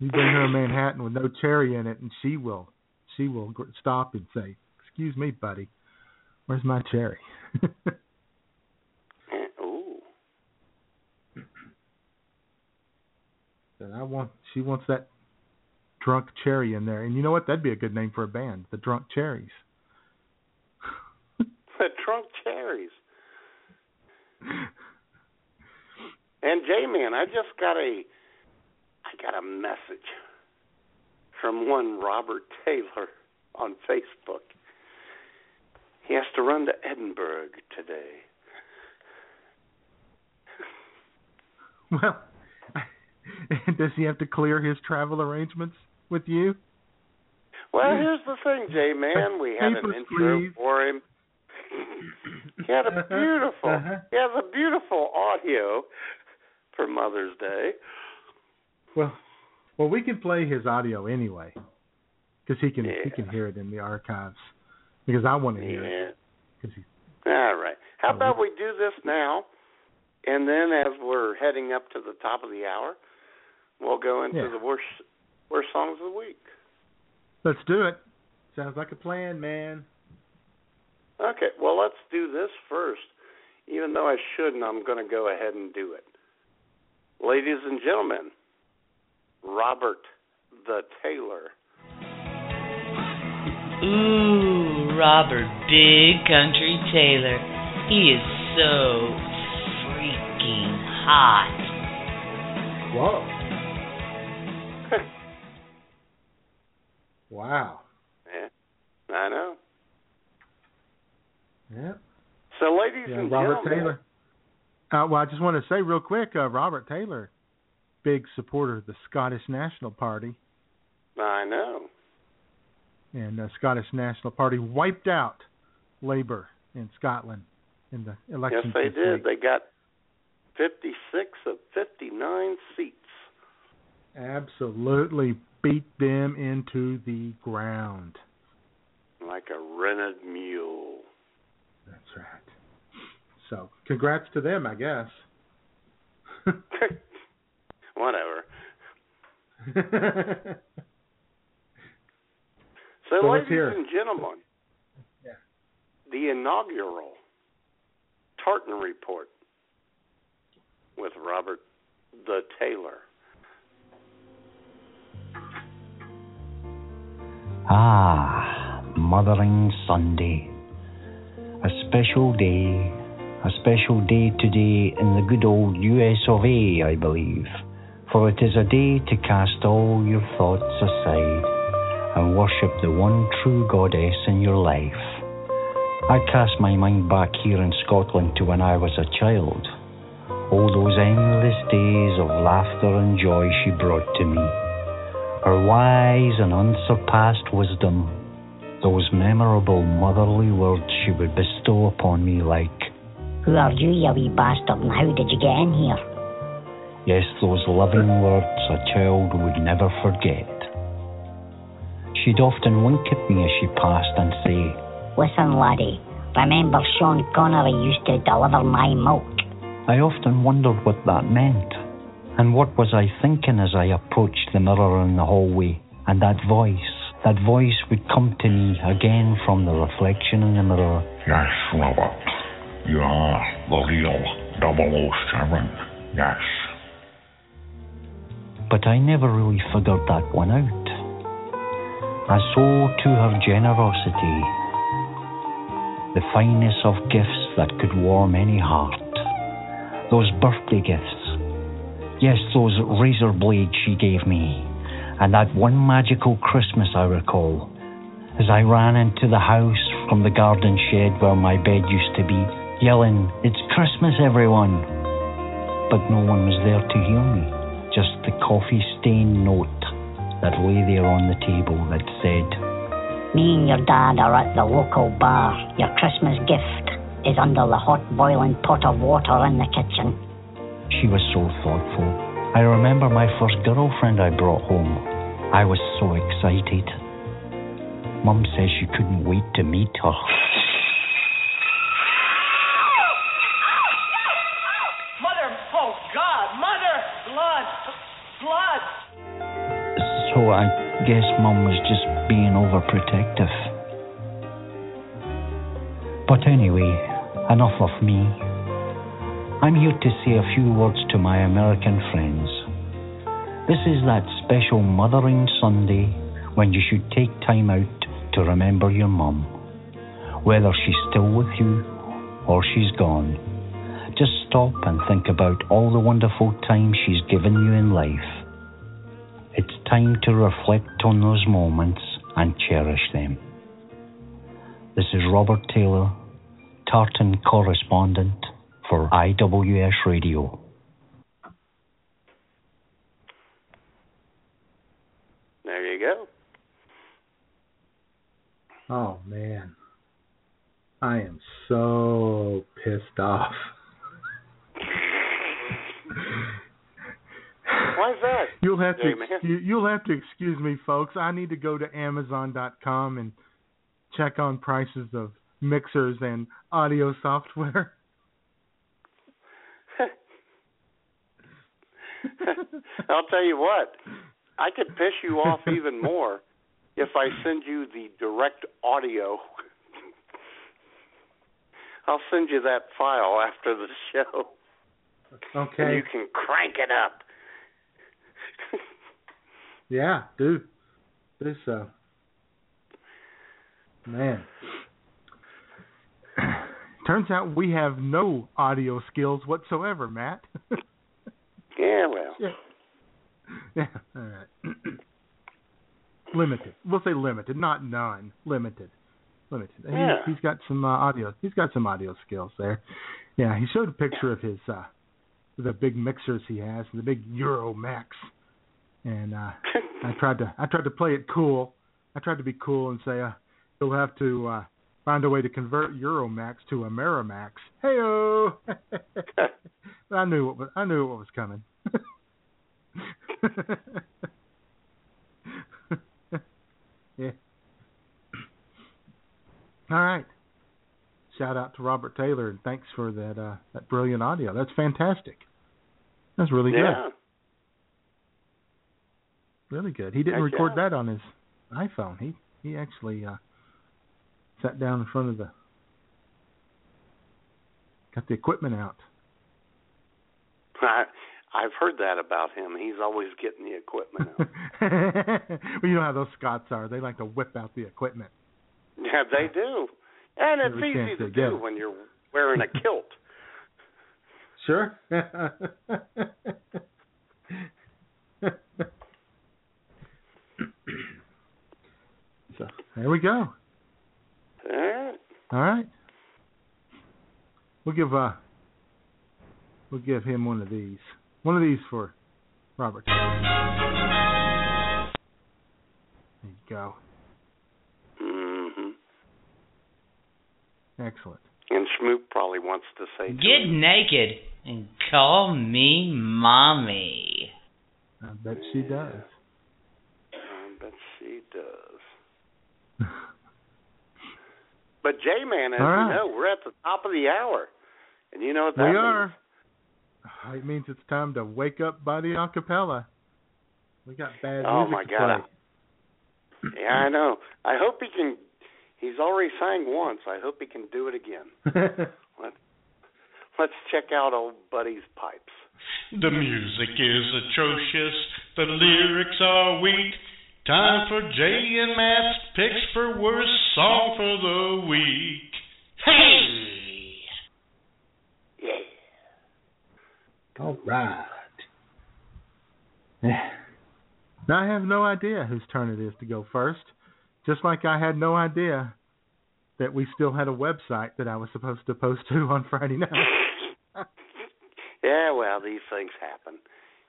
You bring her a Manhattan with no cherry in it, and she will, she will stop and say, "Excuse me, buddy, where's my cherry?" Ooh. and I want, she wants that drunk cherry in there. And you know what? That'd be a good name for a band, the Drunk Cherries. The Drunk cherries. And J Man, I just got a I got a message from one Robert Taylor on Facebook. He has to run to Edinburgh today. Well, does he have to clear his travel arrangements with you? Well, here's the thing, Jay. Man. We had an intro please. for him. he had a beautiful Uh-huh. he has a beautiful audio for Mother's Day. Well, well, we can play his audio anyway, because he can he can hear it in the archives. Because I want to hear it. Yeah. 'Cause he, All right. How about we do this now, and then as we're heading up to the top of the hour, we'll go into Yeah. the worst worst songs of the week. let's do it. Sounds like a plan, man. Okay. Well, let's do this first. Even though I shouldn't, I'm going to go ahead and do it. Ladies and gentlemen, Robert the Taylor. Ooh, Robert Big Country Taylor. He is so freaking hot. Whoa. Wow. Yeah, I know. Yeah. So, ladies Yeah, and Robert gentlemen, Taylor. Uh, well, I just want to say real quick, uh, Robert Taylor, big supporter of the Scottish National Party, I know. and the Scottish National Party wiped out Labour in Scotland in the election. Yes, they did. week. They got 56 of 59 seats. Absolutely beat them into the ground. Like a rented mule. That's right. So, congrats to them, I guess. Whatever. so, So, ladies and gentlemen, Yeah. the inaugural Tartan Report with Robert the Taylor. Ah, Mothering Sunday. A special day, a special day today in the good old US of A, I believe. For it is a day to cast all your thoughts aside and worship the one true goddess in your life. I cast my mind back here in Scotland to when I was a child. All those endless days of laughter and joy she brought to me her wise and unsurpassed wisdom, those memorable motherly words she would bestow upon me like, Who are you, you wee bastard, and how did you get in here? yes, those loving words a child would never forget. She'd often wink at me as she passed and say, Listen, laddie, remember Sean Connery used to deliver my milk? I often wondered what that meant. And what was I thinking as I approached the mirror in the hallway? And that voice, that voice would come to me again from the reflection in the mirror. Yes, Robert. You are the real 007. Yes. But I never really figured that one out. I saw to her generosity, the finest of gifts that could warm any heart. Those birthday gifts. Yes, those razor blades she gave me. And that one magical Christmas I recall. As I ran into the house from the garden shed where my bed used to be, yelling, It's Christmas, everyone! But no one was there to hear me. Just the coffee stained note that lay there on the table that said, Me and your dad are at the local bar. Your Christmas gift is under the hot boiling pot of water in the kitchen. She was so thoughtful. I remember my first girlfriend I brought home. I was so excited. Mum says she couldn't wait to meet her. Mother, oh God, Mother, blood, blood. So I guess Mum was just being overprotective. But anyway, enough of me. I'm here to say a few words to my American friends. This is that special Mothering Sunday when you should take time out to remember your mum. Whether she's still with you or she's gone, just stop and think about all the wonderful time she's given you in life. It's time to reflect on those moments and cherish them. This is Robert Taylor, Tartan correspondent for IWS Radio. There you go. Oh man, I am so pissed off. Why is that? You'll have to Hey, man. you'll have to excuse me, folks. I need to go to Amazon.com and check on prices of mixers and audio software. I'll tell you what, I could piss you off even more if I send you the direct audio. I'll send you that file after the show, and Okay. you can crank it up. Yeah, dude. This uh man. Turns out we have no audio skills whatsoever, Matt. Yeah, well, yeah. All right. limited. We'll say limited, not none. Limited. Limited. He- Yeah. he's got some uh, audio. He's got some audio skills there. Yeah, he showed a picture of his uh the big mixers he has, the big Euro Max. And uh I tried to I tried to play it cool. I tried to be cool and say uh you'll have to uh find a way to convert Euromax to Amerimax. Heyo. But I knew what was, I knew what was coming. yeah. All right. Shout out to Robert Taylor and thanks for that uh that brilliant audio. That's fantastic. That's really good. yeah. Really good. He didn't record yeah. that on his iPhone. He he actually uh sat down in front of the got the equipment out. I, I've heard that about him. He's always getting the equipment out. well, you know how those Scots are. They like to whip out the equipment. yeah, they do. And it's easy to do it. when you're wearing a kilt. Sure. so there we go. All right. All right. We'll give uh we'll give him one of these. One of these for Robert. There you go. hmm Excellent. And Schmoop probably wants to say to Get him, naked and call me mommy. I bet she does. I bet she does. But J Man, as All you right. know, we're at the top of the hour. And you know what that we means? are. It means it's time to wake up Buddy a cappella. We got bad Oh, music my to God. Yeah, I know. I hope he can. He's already sang once. I hope he can do it again. Let, let's check out old Buddy's pipes. The music is atrocious, the lyrics are weak. Time for Jay and Matt's picks for worst song for the week. Hey! Yeah. All right. Now I have no idea whose turn it is to go first. Just like I had no idea that we still had a website that I was supposed to post to on Friday night. Yeah, well, these things happen.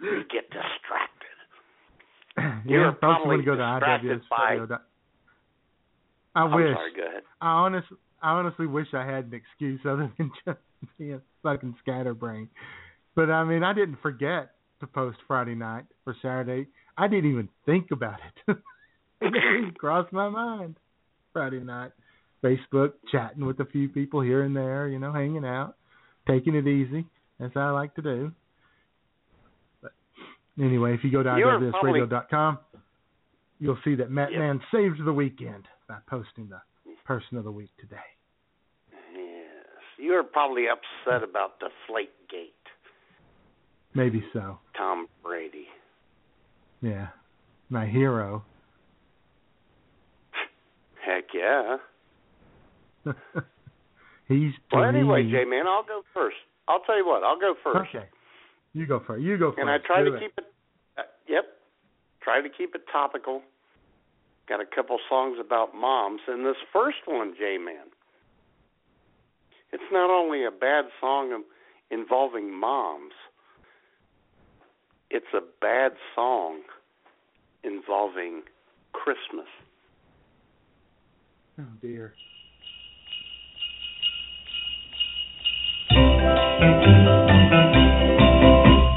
You get distracted. You're folks, probably to go to distracted by- IWSradio. I I'm wish. sorry, go ahead. I honest, I honestly wish I had an excuse other than just being a fucking scatterbrain. But I mean, I didn't forget to post Friday night or Saturday. I didn't even think about it. it didn't cross my mind. Friday night, Facebook, chatting with a few people here and there, you know, hanging out, taking it easy, as I like to do. But anyway, if you go to are probably- iwsradio.com, you'll see that Matt Yep. Man saved the weekend by posting the person of the week today. Yes. You're probably upset about Deflategate, Maybe so. Tom Brady. Yeah. My hero. Heck yeah. He's Well, anyway, J Man, I'll go first. I'll tell you what, I'll go first. Okay. You go first. You go first. And I try Do to it. keep it. Uh, yep. Try to keep it topical. Got a couple songs about moms, and this first one, J Man. It's not only a bad song involving moms. It's a bad song involving Christmas. Oh dear.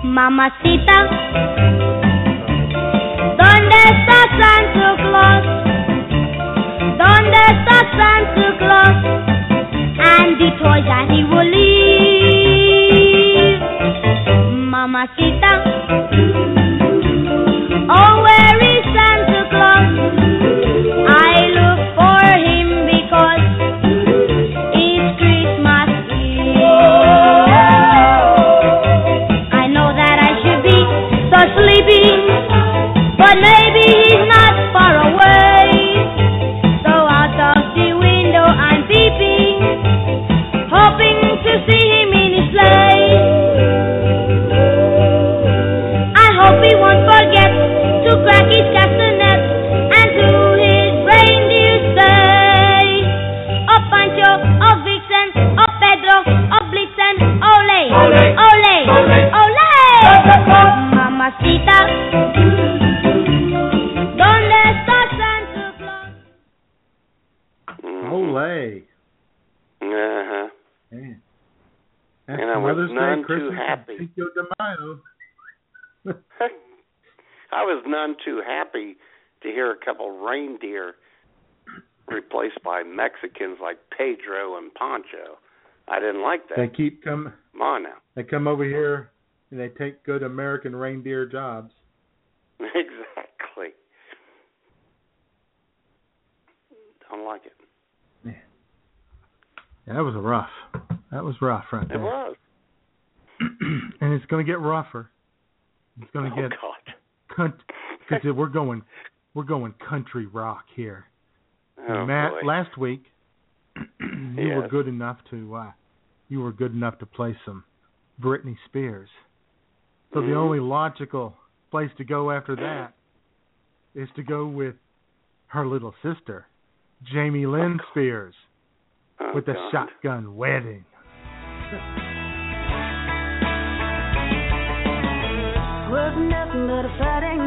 Mamacita, ¿dónde está Santa Claus? ¿Dónde está Santa Claus? And the toys that he will leave. Mamacita, oh, I was Mother's none Day, too happy. Cinco de Mayo. I was none too happy to hear a couple reindeer replaced by Mexicans like Pedro and Pancho. I didn't like that. They keep come. Come on now. They come over here and they take good American reindeer jobs. exactly. Don't like it. Yeah, that was a rough. That was rough right It there. was. and it's going to get rougher. It's going to oh get God. because we're going we're going country rock here. Oh Matt, boy. last week you were good enough to uh you were good enough to play some Britney Spears. So the Mhm. only logical place to go after that is to go with her little sister, Jamie Lynn Spears, Oh, with the God. shotgun wedding. nothing but a Friday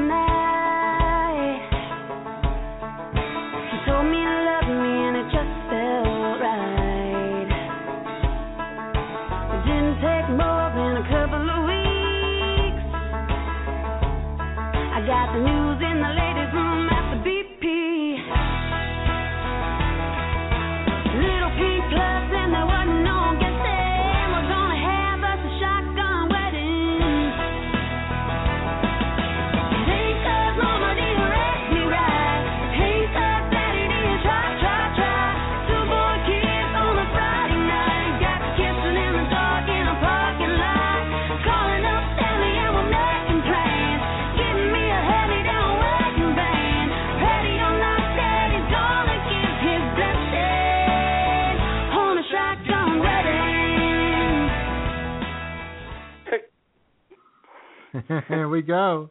Here we go.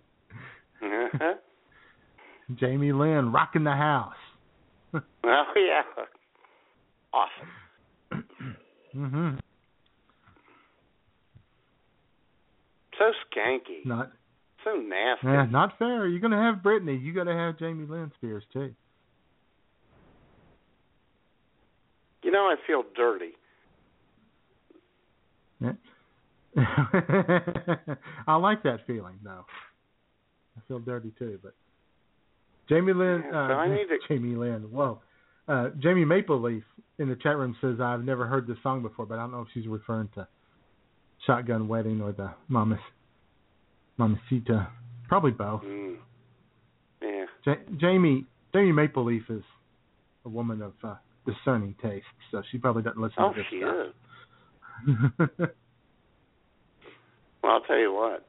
Uh-huh. Jamie Lynn rocking the house. Oh yeah. Awesome. mhm. So skanky. Not So nasty. yeah, not fair. You're gonna have Britney. You gotta have Jamie Lynn Spears too. You know, I feel dirty. Yeah. I like that feeling though. I feel dirty too. But Jamie Lynn, uh, so I need to- Jamie Lynn, whoa, uh, Jamie Maple Leaf in the chat room says I've never heard this song before, but I don't know if she's referring to Shotgun Wedding or the Mamas, Mamacita, probably both. Mm. Yeah. Ja- Jamie Jamie Maple Leaf is a woman of uh, discerning taste, so she probably doesn't listen Oh, to this she stuff. is. Well, I'll tell you what.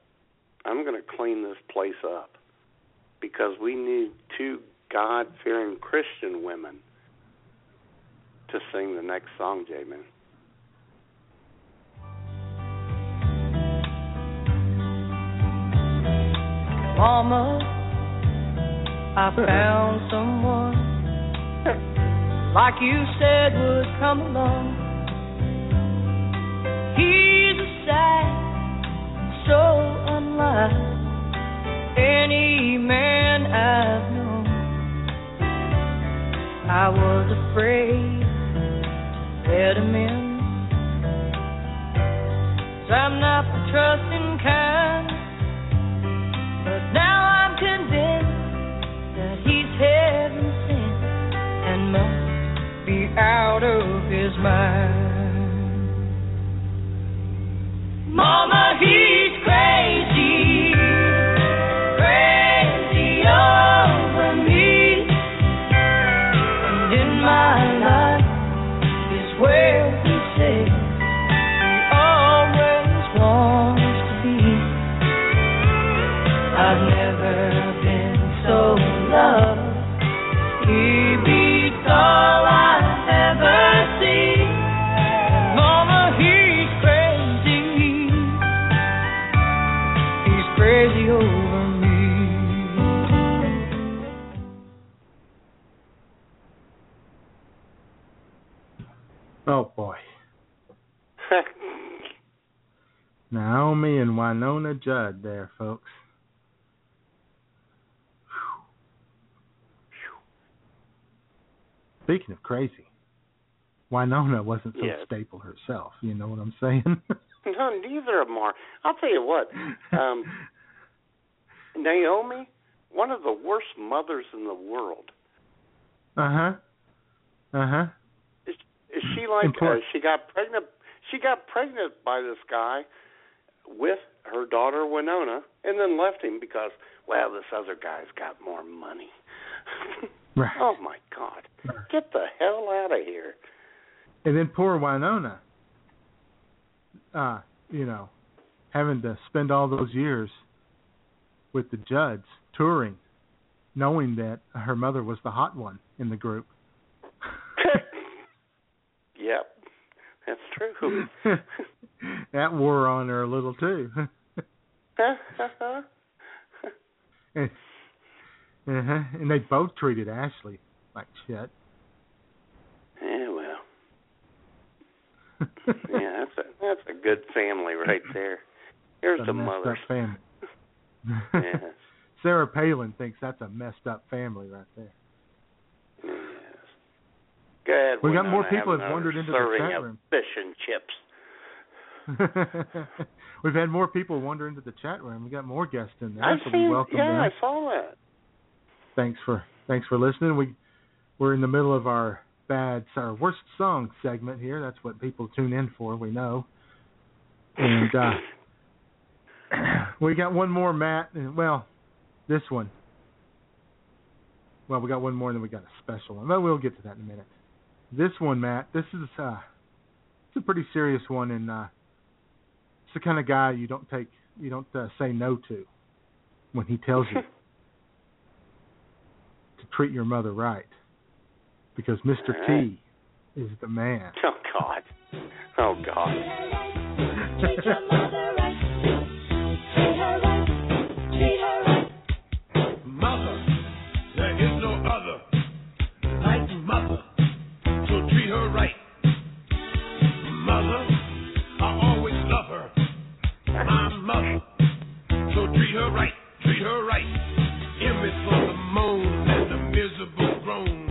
I'm going to clean this place up because we need two God-fearing Christian women to sing the next song, J-Man. Mama, I found someone like you said would come along. He's a sight so unlike any man I've known. I was afraid to let him in. I'm not the trusting kind. But now I'm convinced that he's heaven sent and must be out of his mind. Mama, he's Naomi and Winona Judd there, folks. Speaking of crazy, Winona wasn't so Yeah. staple herself. You know what I'm saying? No, neither of them are. I'll tell you what. Um, Naomi, one of the worst mothers in the world. uh huh. Uh huh. Is, is she like uh, she got pregnant? She got pregnant by this guy with her daughter Winona, and then left him because well, this other guy's got more money. Right. oh my God! Get the hell out of here! And then poor Winona, uh, you know, having to spend all those years with the Judds touring, knowing that her mother was the hot one in the group. Yep, that's true. that wore on her a little too. and, uh-huh. and they both treated Ashley like shit. Yeah, well. yeah, that's a that's a good family right there. Here's the mothers. family. Yes. Sarah Palin thinks that's a messed up family right there. Yes. Good. We got more people have wandered into the chat room. Fish and chips. We've had more people wander into the chat room. We got more guests in there, I've so seen. we welcome yeah, them. I saw that. Thanks for thanks for listening. We we're in the middle of our bad our worst song segment here. That's what people tune in for. We know. And uh we got one more, Matt. Well, this one. Well, we got one more, and then we got a special one. But we'll get to that in a minute. This one, Matt. This is uh, it's a pretty serious one, and uh, it's the kind of guy you don't take, you don't uh, say no to when he tells you to treat your mother right, because Mr. T is the man. Oh God. Oh God. mother. So treat her right, treat her right. Image from the moan and the miserable groan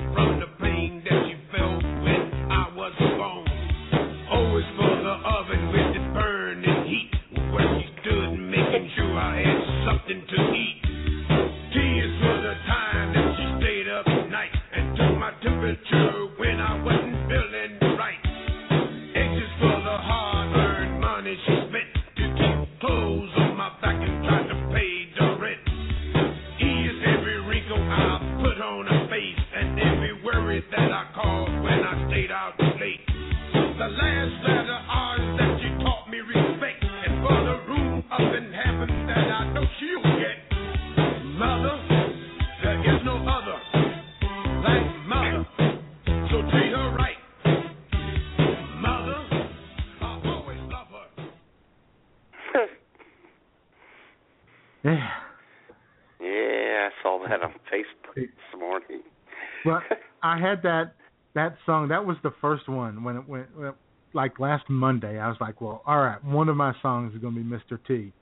that that song. That was the first one when it went when- like last Monday. I was like, well, all right, one of my songs is going to be Mr. T.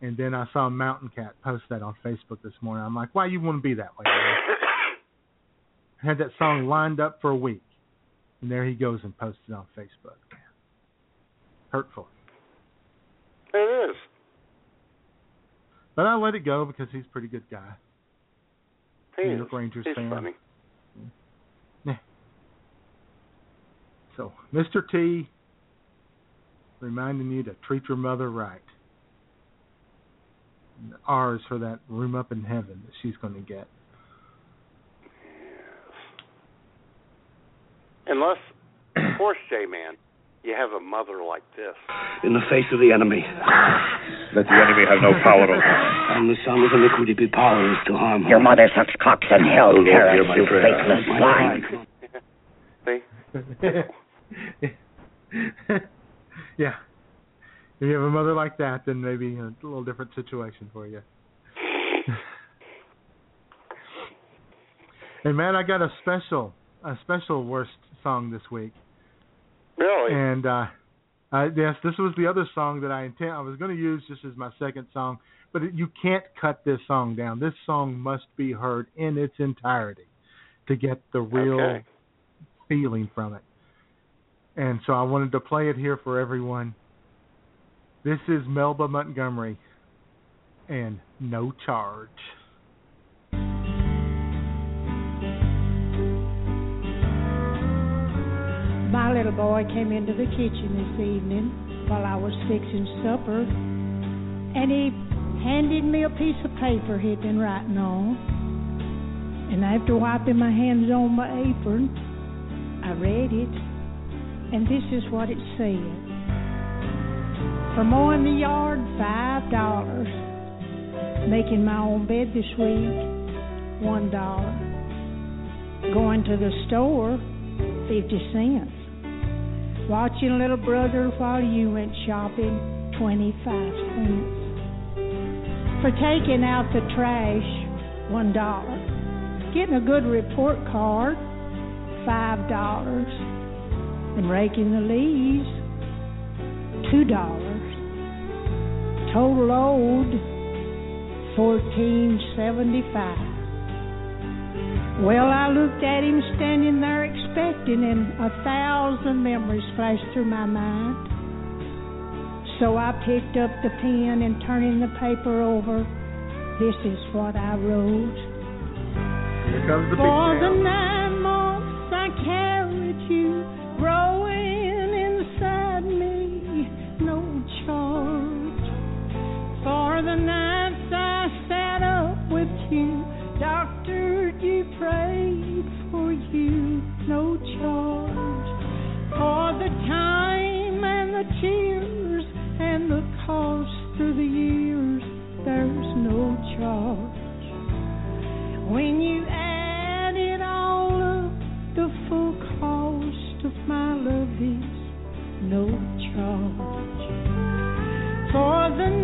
And then I saw Mountain Cat post that on Facebook this morning. I'm like, why you want to be that way? I had that song lined up for a week, and there he goes and posts it on Facebook. Hurtful, It is. but I let it go because he's a pretty good guy. He New is. York Rangers He's fan. funny. So, Mr. T, reminding you to treat your mother right. And Ours for that room up in heaven that she's going to get. Unless, of course, J-Man, you have a mother like this. In the face of the enemy. Let the enemy have no power over us. I'm the son of iniquity be powerless to harm Your mother sucks cocks and hell Oh, Lord, carrots, hear my you prayer. faithless My swine. See? yeah. If you have a mother like that, then maybe a little different situation for you. hey man, I got a special a special worst song this week. Really? And uh uh, yes, this was the other song that I intend I was going to use just as my second song, but it, you can't cut this song down. This song must be heard in its entirety to get the real Okay. feeling from it. And so I wanted to play it here for everyone. This is Melba Montgomery and No Charge. My little boy came into the kitchen this evening while I was fixing supper, and he handed me a piece of paper he'd been writing on. And after wiping my hands on my apron, I read it, and this is what it said. For mowing the yard, five dollars. Making my own bed this week, one dollar. Going to the store, fifty cents. Watching little brother while you went shopping, 25 cents. For taking out the trash, $1. Getting a good report card, $5. And raking the leaves, $2. Total owed, 1475. Well, I looked at him standing there expecting, and a thousand memories flashed through my mind. So I picked up the pen and turning the paper over, this is what I wrote. Here comes the For the nine months I carried you, the nights I sat up with you, doctored you, prayed for you, no charge. For the time and the tears and the cost through the years, there's no charge. When you add it all up, the full cost of my love is no charge. For the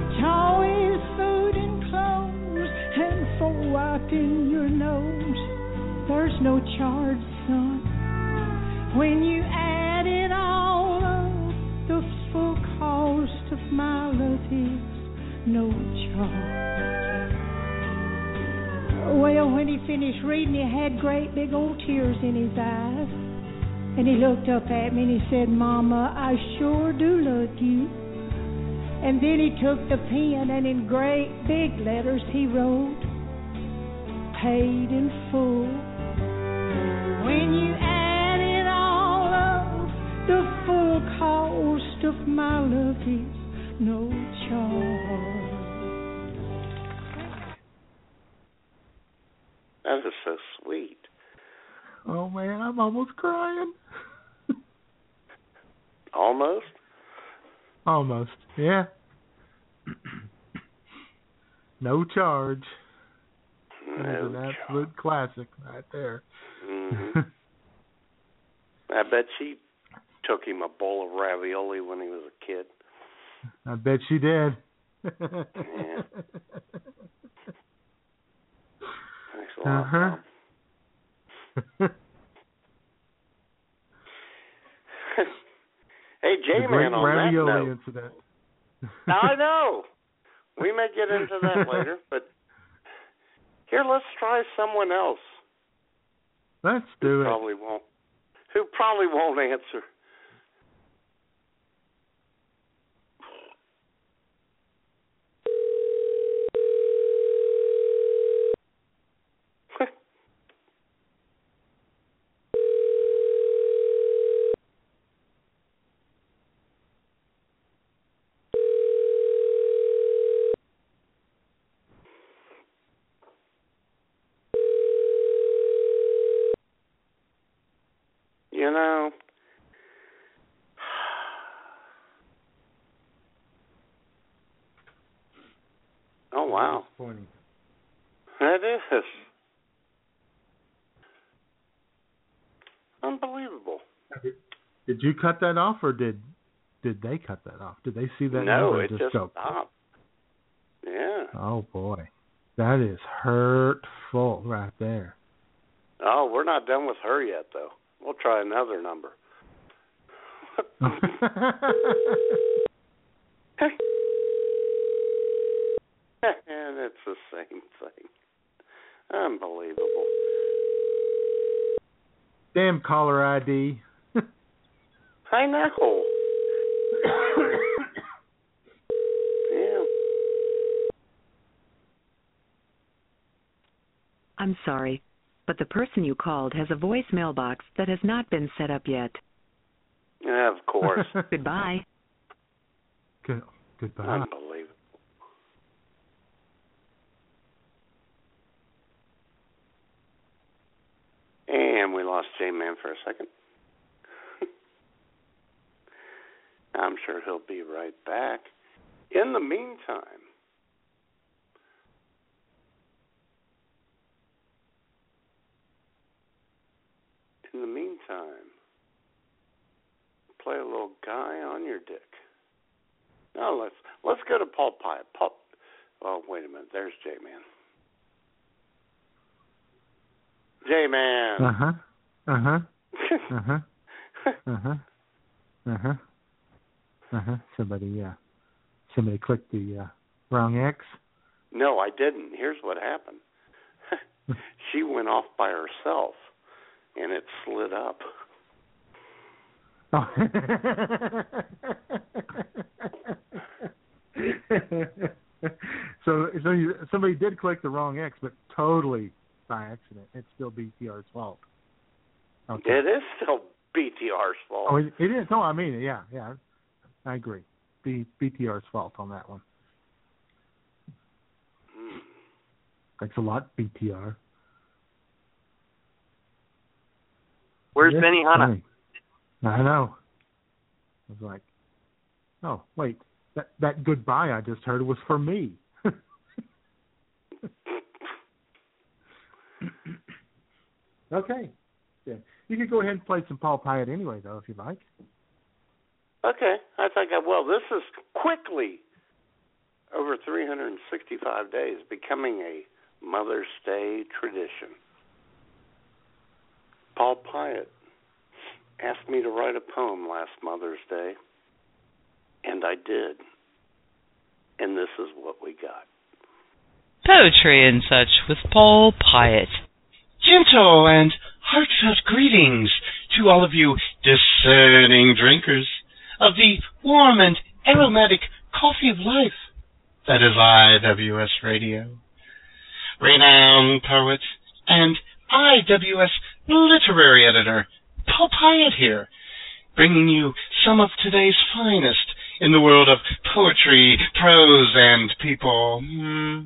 Toys, food, and clothes, and for wiping your nose, there's no charge, son. When you add it all up, the full cost of my love is no charge. Well, when he finished reading, he had great big old tears in his eyes. And he looked up at me and he said, Mama, I sure do love you. And then he took the pen and in great big letters he wrote, Paid in full. When you added all of the full cost of my love is no charge. That is so sweet. Oh man, I'm almost crying. Almost. Almost. Yeah. No charge. That is an absolute classic right there. hmm I bet she took him a bowl of ravioli when he was a kid. I bet she did. Yeah. Thanks a lot. Uh-huh. Hey, J the great Man, on that ravioli note, incident. I know. We may get into that later, but here, let's try someone else. Let's do it. Probably won't. Who probably won't answer. You know, oh wow, Disappointing. that is unbelievable. Did you cut that off, or did did they cut that off? Did they see that no, it just go? stopped. Yeah. Oh boy, that is hurtful right there. Oh, we're not done with her yet, though. We'll try another number. and it's the same thing. Unbelievable. Damn caller ID. I know. yeah. I'm sorry, but the person you called has a voice mailbox that has not been set up yet. Yeah, of course. Goodbye. Good, goodbye. Unbelievable. And we lost J Man for a second. I'm sure he'll be right back. In the meantime, in the meantime, play a little guy on your dick. No, let's let's go to Paul Pyatt. Paul. Oh, wait a minute. There's J Man. J Man. Uh huh. Uh huh. Uh huh. Uh huh. Uh huh. Uh huh. Somebody, uh, somebody clicked the uh, wrong X. No, I didn't. Here's what happened. she went off by herself, and it slid up. Oh. so, so you, somebody did click the wrong X, but totally by accident. It's still BTR's fault. Okay. It is still BTR's fault. Oh, it, it is. No, I mean, yeah, yeah. I agree. B, BTR's fault on that one. Hmm. Thanks a lot, BTR. Where's Yes, Benny Hanna? I know. I was like, oh wait, that that goodbye I just heard was for me. okay. Yeah. You could go ahead and play some Paul Pyatt anyway, though, if you like. Okay, I think uh, I will. This is quickly over 365 days becoming a Mother's Day tradition. Paul Pyatt asked me to write a poem last Mother's Day, and I did. And this is what we got. poetry and such with Paul Pyatt. Gentle and heartfelt greetings to all of you discerning drinkers of the warm and aromatic coffee of life that is IWS Radio. Renowned poet and IWS literary editor Paul Pyatt here, bringing you some of today's finest in the world of poetry, prose, and people. Hmm.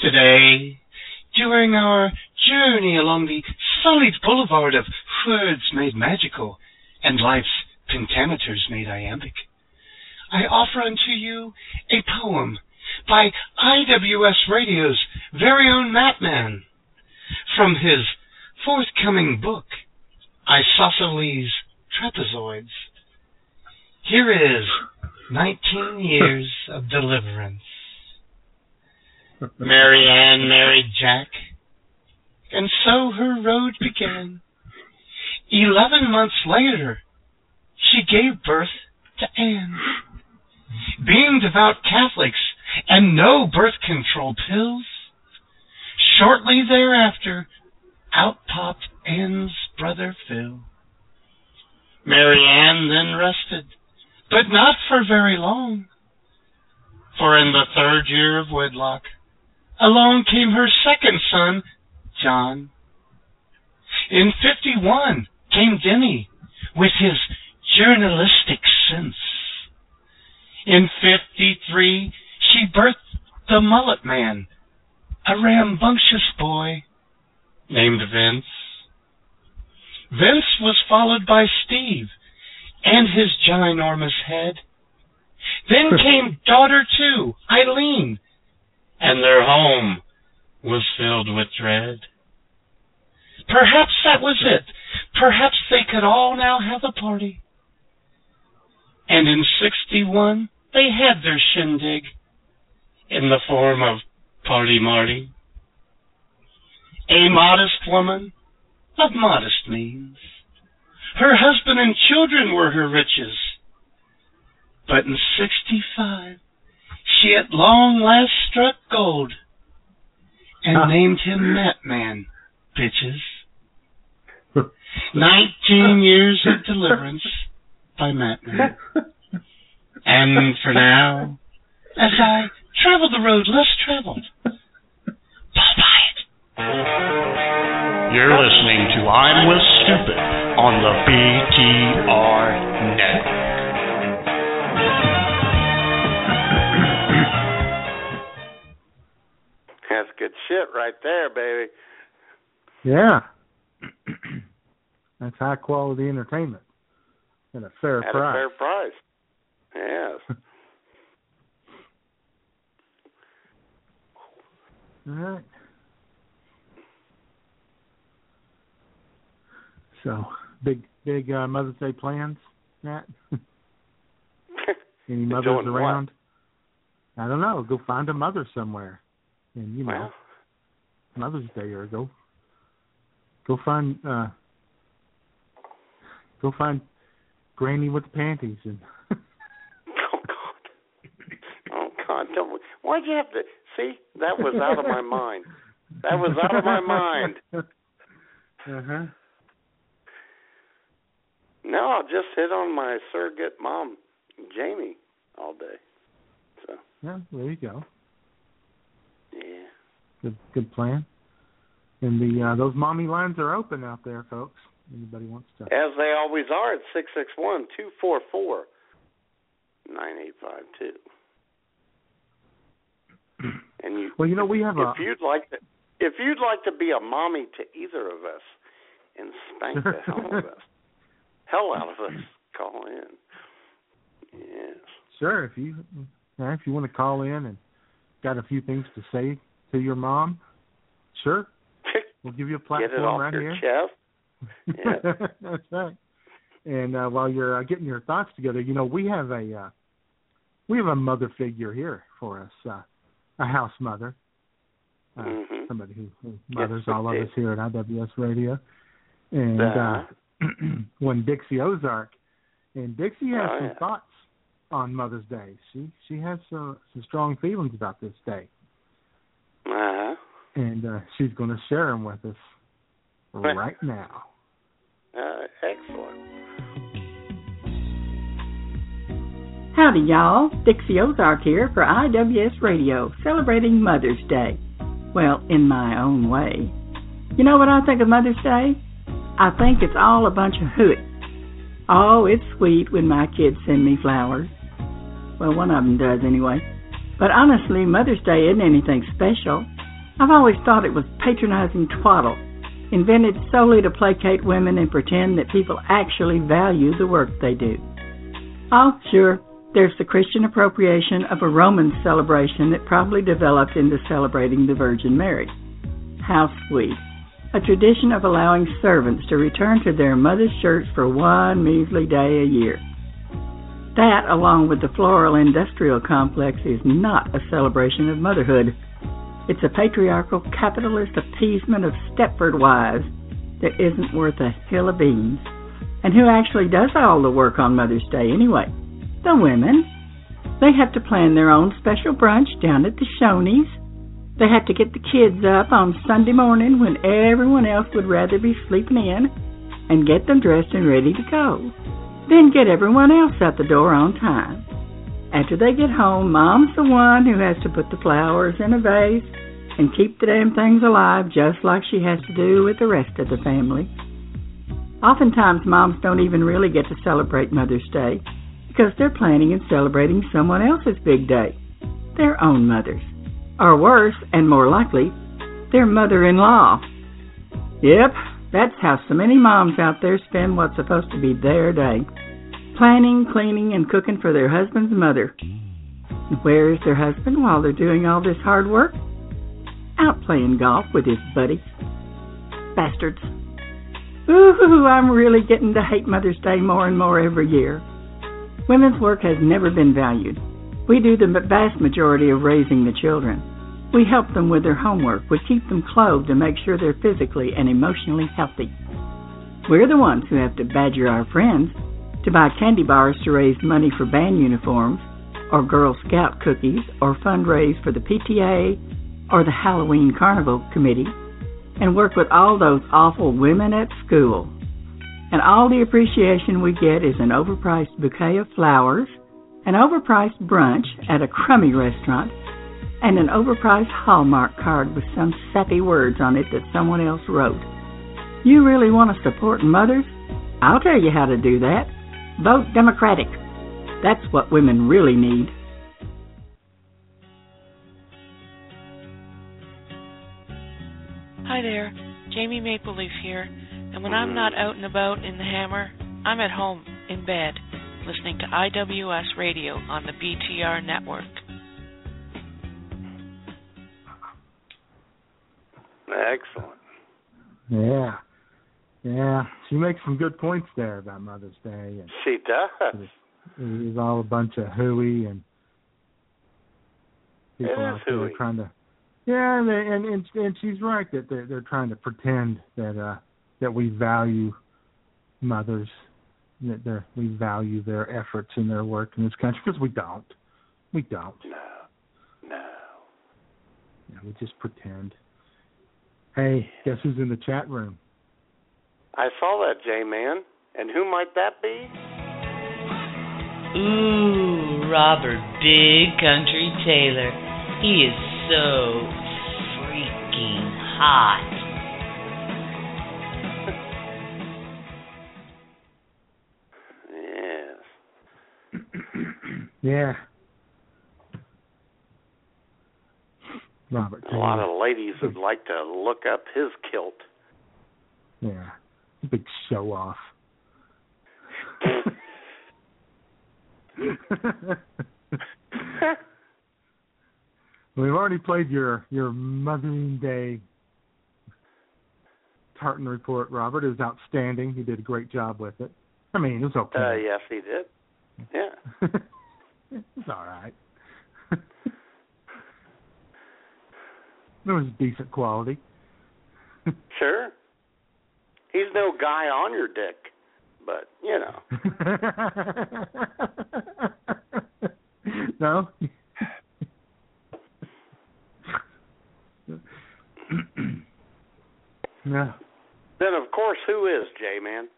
Today, during our journey along the sullied boulevard of words made magical and life's pentameters made iambic, I offer unto you a poem by IWS Radio's very own Matman from his forthcoming book, Isosceles Trapezoids. Here is 19 Years of Deliverance. Mary Ann married Jack, and so her road began. Eleven months later, she gave birth to Anne. Being devout Catholics and no birth control pills, shortly thereafter, out popped Anne's brother Phil. Mary Ann then rested, but not for very long. For in the third year of wedlock, along came her second son, John. In 51 came Denny with his journalistic sense. In 53, she birthed the mullet man, a rambunctious boy named Vince. Vince was followed by Steve and his ginormous head. Then came daughter two, Eileen, and their home was filled with dread. Perhaps that was it. Perhaps they could all now have a party. And in 61, they had their shindig in the form of Party Marty. A modest woman of modest means. Her husband and children were her riches. But in 65, she at long last struck gold and Ah. named him Matman, bitches. Nineteen years of deliverance by Matman. And for now, as I travel the road less traveled, You're listening to I'm With Stupid on the BTR Network. That's good shit right there, baby. Yeah. That's high quality entertainment at a fair At price. a fair price. Yes. All right. So big big uh, Mother's Day plans, Matt? Any mothers what? around? I don't know. Go find a mother somewhere, and you know, Well. Mother's Day or go go find uh go find Granny with the panties and Oh God! Don't, why'd you have to? See, that was out of my mind. That was out of my mind. Uh huh. No, I'll just hit on my surrogate mom, Jamie, all day. So Yeah, there you go. yeah. Good good plan. And the uh those mommy lines are open out there, folks. Anybody wants to As they always are at six six one two four four nine eight five two. And you, Well, you know, we have a if you'd like to, if you'd like to be a mommy to either of us and spank the hell out of us, hell out of us, call in. Yes. Sure, if you if you want to call in and got a few things to say to your mom, sure. We'll give you a platform Get it off right your here. chest. Yeah. That's right. And uh, while you're uh, getting your thoughts together, you know we have a uh, we have a mother figure here for us, uh, a house mother, uh, Mhm. somebody who, who Yes, mothers all of us here at IWS Radio. And Uh-huh. uh, when Dixie Ozark, and Dixie has Oh, some yeah. thoughts on Mother's Day. She she has some some strong feelings about this day. and uh, she's going to share them with us right now. Uh, excellent. Howdy, y'all. Dixie Ozark here for IWS Radio, celebrating Mother's Day. Well, in my own way. You know what I think of Mother's Day? I think it's all a bunch of hooey. Oh, it's sweet when my kids send me flowers. Well, one of them does anyway. But honestly, Mother's Day isn't anything special. I've always thought it was patronizing twaddle, invented solely to placate women and pretend that people actually value the work they do. Oh, sure, there's the Christian appropriation of a Roman celebration that probably developed into celebrating the Virgin Mary. How sweet. A tradition of allowing servants to return to their mother's church for one measly day a year. That, along with the floral industrial complex, is not a celebration of motherhood. It's a patriarchal capitalist appeasement of Stepford wives that isn't worth a hill of beans. And who actually does all the work on Mother's Day anyway? The women. They have to plan their own special brunch down at the Shoney's. They have to get the kids up on Sunday morning when everyone else would rather be sleeping in and get them dressed and ready to go. Then get everyone else out the door on time. After they get home, Mom's the one who has to put the flowers in a vase and keep the damn things alive just like she has to do with the rest of the family. Oftentimes, moms don't even really get to celebrate Mother's Day because they're planning and celebrating someone else's big day, their own mother's. Or worse, and more likely, their mother in law. Yep, that's how so many moms out there spend what's supposed to be their day planning, cleaning, and cooking for their husband's mother. Where is their husband while they're doing all this hard work? Out playing golf with his buddies. Bastards. Ooh, I'm really getting to hate Mother's Day more and more every year. Women's work has never been valued. We do the vast majority of raising the children. We help them with their homework. We keep them clothed to make sure they're physically and emotionally healthy. We're the ones who have to badger our friends to buy candy bars to raise money for band uniforms, or Girl Scout cookies, or fundraise for the PTA or the Halloween Carnival Committee, and work with all those awful women at school. And all the appreciation we get is an overpriced bouquet of flowers, an overpriced brunch at a crummy restaurant, and an overpriced Hallmark card with some sappy words on it that someone else wrote. You really want to support mothers? I'll tell you how to do that. Vote Democratic. That's what women really need. Hi there, Jamie Maple Leaf here, and when I'm not out and about in the hammer, I'm at home, in bed, listening to IWS Radio on the BTR network. Excellent. Yeah. Yeah. She makes some good points there about Mother's Day and She does. it is all a bunch of hooey and people It is out there hooey. trying to yeah and, they, and and and she's right that they're they're trying to pretend that uh that we value mothers that they're, we value their efforts and their work in this country because we don't we don't No. No. yeah, we just pretend hey guess who's in the chat room I saw that, J Man. And who might that be? Ooh, Robert Big Country Taylor. He is so freaking hot. Yes. yeah Robert A lot of ladies would like to look up his kilt. Yeah. Big show off. We've already played your your Mothering Day tartan report, Robert. It was outstanding. You did a great job with it. I mean, it was okay. Uh, yes, he did. Yeah. it's all right. it was decent quality. Sure. He's no guy on your dick, but you know. no. No, Then of course, who is J Man?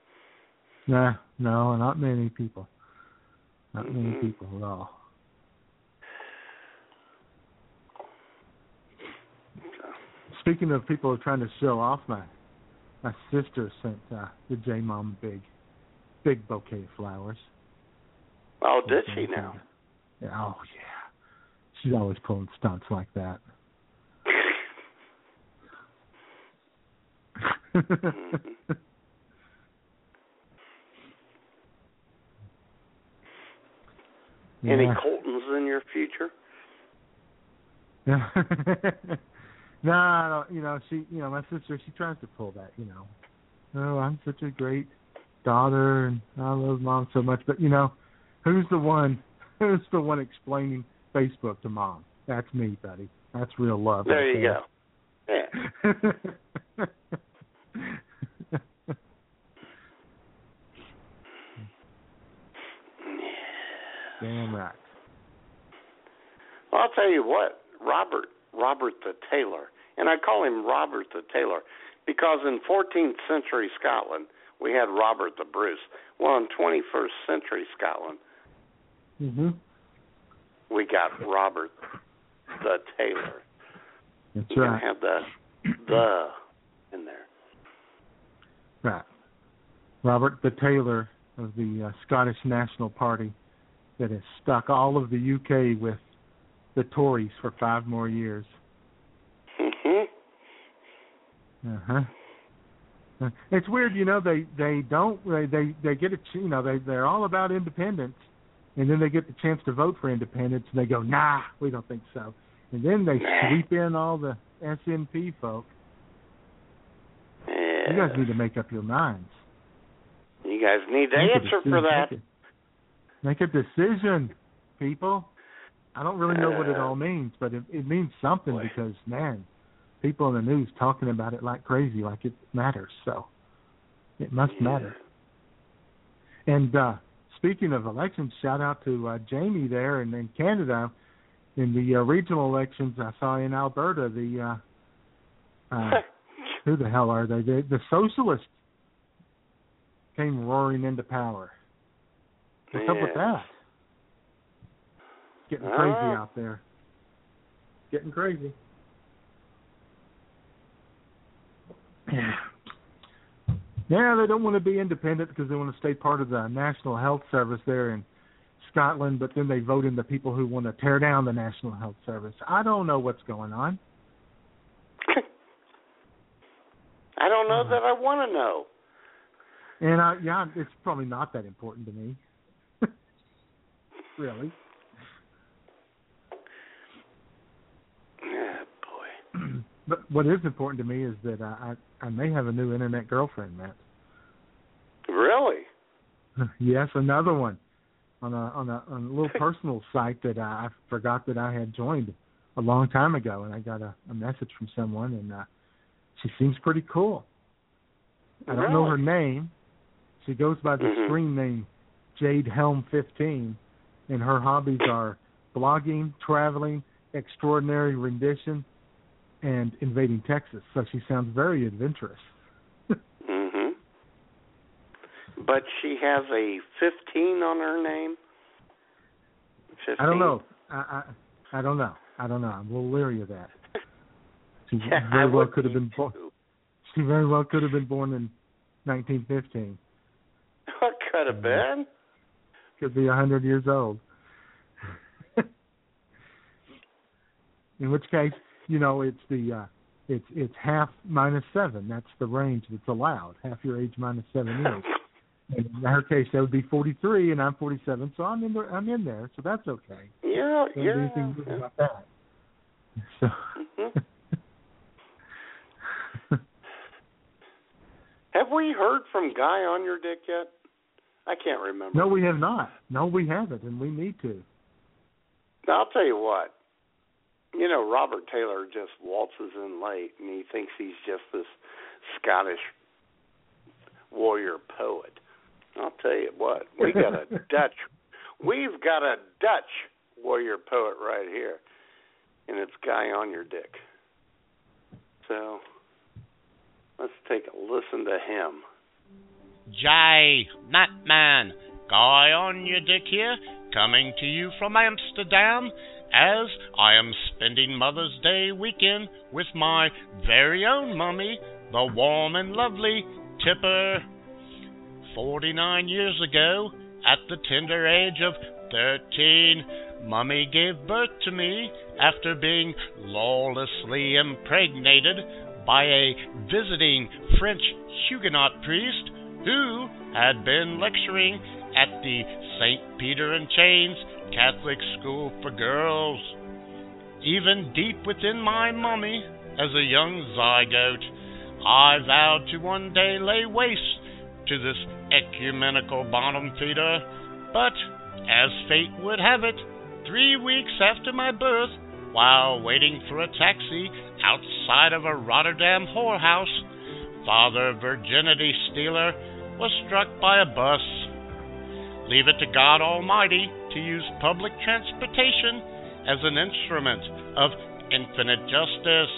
no, no, not many people. Not many Mhm. people at all. Speaking of people trying to show off, my my sister sent uh, the J Mom big, big bouquet of flowers. Oh, did she now? Yeah, oh yeah. She's always pulling stunts like that. Any Yeah. Coltons in your future? No, I don't, you know, she, you know, my sister, she tries to pull that, you know. Oh, I'm such a great daughter, and I love mom so much. But you know, who's the one? Who's the one explaining Facebook to mom? That's me, buddy. That's real love. There right you go. Yeah. Damn right. Well, I'll tell you what, Robert, Robert the Tailor, and I call him Robert the Tailor because in 14th century Scotland we had Robert the Bruce. Well, in 21st century Scotland Mhm. we got Robert the Tailor. That's You right. have the the in there. Right. Robert the Taylor of the uh, Scottish National Party that has stuck all of the UK with the Tories for five more years. Mhm. Uh, It's weird, you know. They they don't they they they get a you know they they're all about independence, and then they get the chance to vote for independence, and they go nah, we don't think so, and then they sweep in all the SNP folk. Yeah. You guys need to make up your minds. You guys need to Make answer for that. Make a, make a decision, people. I don't really know what it all means, but it, it means something because man, people in the news talking about it like crazy, like it matters. So it must matter. And uh speaking of elections, shout out to uh, Jamie there and in Canada in the uh, regional elections I saw in Alberta. The uh, uh who the hell are they? The, the socialists came roaring into power. What's up with that? Getting crazy Ah. out there. Getting crazy. Yeah, they don't want to be independent because they want to stay part of the National Health Service there in Scotland, but then they vote in the people who want to tear down the National Health Service. I don't know what's going on. I don't know that I want to know. And I, yeah, it's probably not that important to me. really. Yeah, boy. But what is important to me is that I I, I may have a new internet girlfriend, Matt. Really? yes, another one on a on a on a little personal site that I, I forgot that I had joined a long time ago, and I got a, a message from someone, and uh, she seems pretty cool. I don't know her name. She goes by the Mhm. screen name Jade Helm 15, and her hobbies are blogging, traveling, extraordinary rendition, and invading Texas. So she sounds very adventurous. Mhm. But she has a 15 on her name. 15? I don't know. I, I I don't know. I don't know. I'm a little leery of that. She Yeah, I very well could have been born. She very well could have been born in 1915. What could have been? Could be a hundred years old. in which case, you know, it's the uh it's it's half minus seven. That's the range that's allowed. Half your age minus seven years. And in her case, that would be 43, and I'm 47, so I'm in there. I'm in there, so that's okay. Yeah, Don't do yeah. anything good about that. So. Have we heard from Guy on your dick yet? I can't remember. No, we have not. No, we haven't, and we need to. Now, I'll tell you what. You know, Robert Taylor just waltzes in late, and he thinks he's just this Scottish warrior poet. I'll tell you what, we got a Dutch, we've got a Dutch warrior poet right here, and it's Guy on your dick. So let's take a listen to him. Jay, Matman, Guy on your dick here, coming to you from Amsterdam, as I am spending Mother's Day weekend with my very own mummy, the warm and lovely Tipper. Forty nine years ago, at the tender age of thirteen, Mummy gave birth to me after being lawlessly impregnated by a visiting French Huguenot priest who had been lecturing at the St. Peter in Chains Catholic School for Girls. Even deep within my mummy, as a young zygote, I vowed to one day lay waste to this ecumenical bottom feeder, but as fate would have it, three weeks after my birth, while waiting for a taxi outside of a Rotterdam whorehouse, Father Virginity Stealer was struck by a bus. Leave it to God Almighty to use public transportation as an instrument of infinite justice.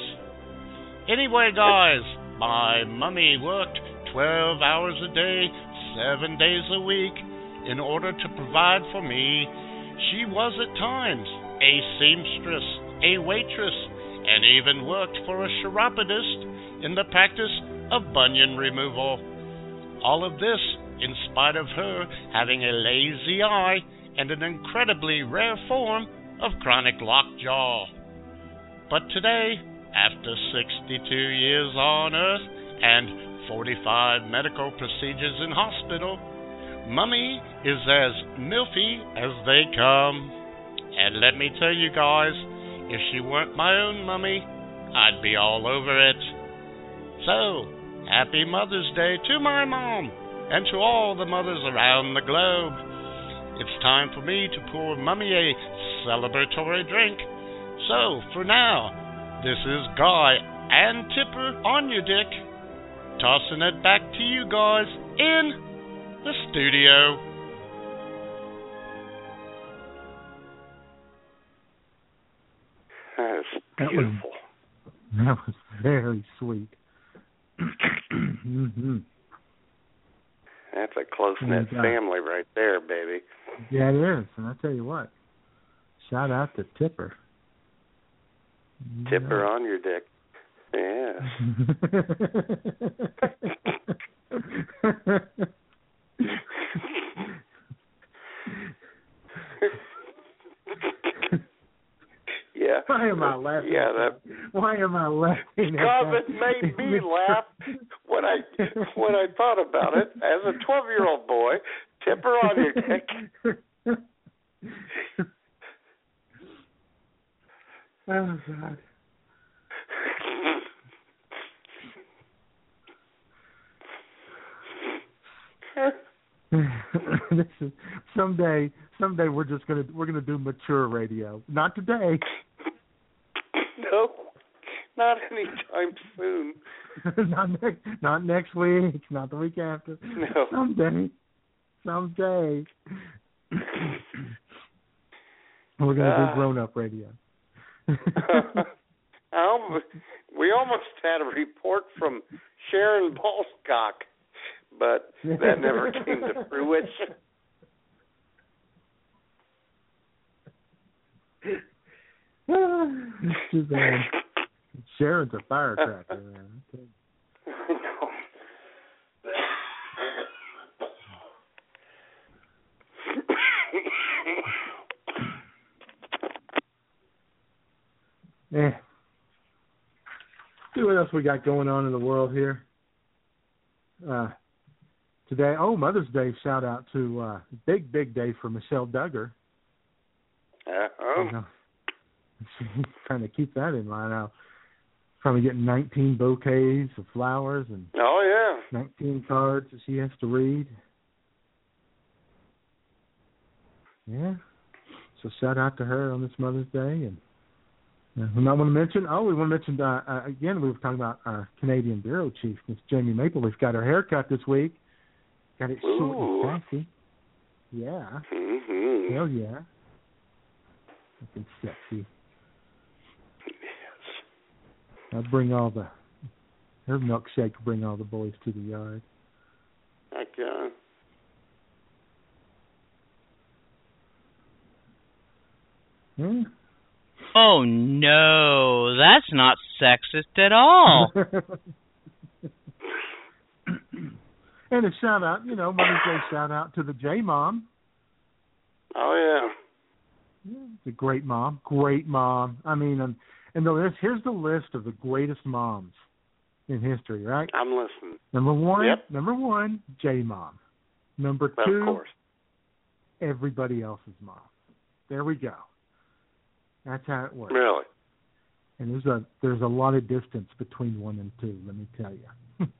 Anyway, guys, my mummy worked 12 hours a day, seven days a week, in order to provide for me. She was at times a seamstress, a waitress, and even worked for a chiropodist in the practice of bunion removal. All of this in spite of her having a lazy eye and an incredibly rare form of chronic lockjaw. But today, after 62 years on Earth and 45 medical procedures in hospital, Mummy is as milfy as they come. And let me tell you guys, if she weren't my own mummy, I'd be all over it. So, happy Mother's Day to my mom and to all the mothers around the globe. It's time for me to pour Mummy a celebratory drink. So, for now, this is Guy and Tipper on your dick, tossing it back to you guys in the studio. That's That was- beautiful. That was very sweet. hmm That's a close knit family right there, baby. Yeah, it is. And I tell you what, shout out to Tipper. Tipper on your dick. Yeah. yeah. Why am I laughing? Yeah, that Why am I laughing? because it made me laugh when I when I thought about it as a twelve year old boy. Tipper on your dick. oh God. this is someday. Someday we're just gonna we're gonna do mature radio. Not today. no, not anytime soon. not next. Not next week. Not the week after. No. Someday. Someday. we're gonna Ah. do grown up radio. I almost, we almost had a report from Sharon Balscock, but that never came to fruition. Too bad. Sharon's a firecracker, man. I tell you. Eh. See what else we got going on in the world here. Uh, today, oh, Mother's Day shout out to uh, big, big day for Michelle Duggar. Know, she's trying to keep that in mind now. Probably getting 19 bouquets of flowers and Oh yeah, 19 cards that she has to read. Yeah. So shout out to her on this Mother's Day, and uh, we might want to mention. Oh, we want to mention uh, uh, again. We were talking about our Canadian bureau chief, Miss Jamie Mapleleaf, got her haircut this week. Got it short Ooh. and sassy. Yeah. yeah. hmm Hell yeah. Looking sexy. Yes. I'll bring all the Her milkshake bring all the boys to the yard. Heck yeah. Hmm? Oh no, that's not sexist at all. and a shout out, you know, Mother's Day shout out to the J Mom. Oh yeah. Yeah, The great mom, great mom. I mean, and, and the list. Here's the list of the greatest moms in history. Right? I'm listening. Number one, Yep. number one, J Mom. Number Well, two, of course. everybody else's mom. There we go. That's how it works. Really? And there's a there's a lot of distance between one and two. Let me tell you.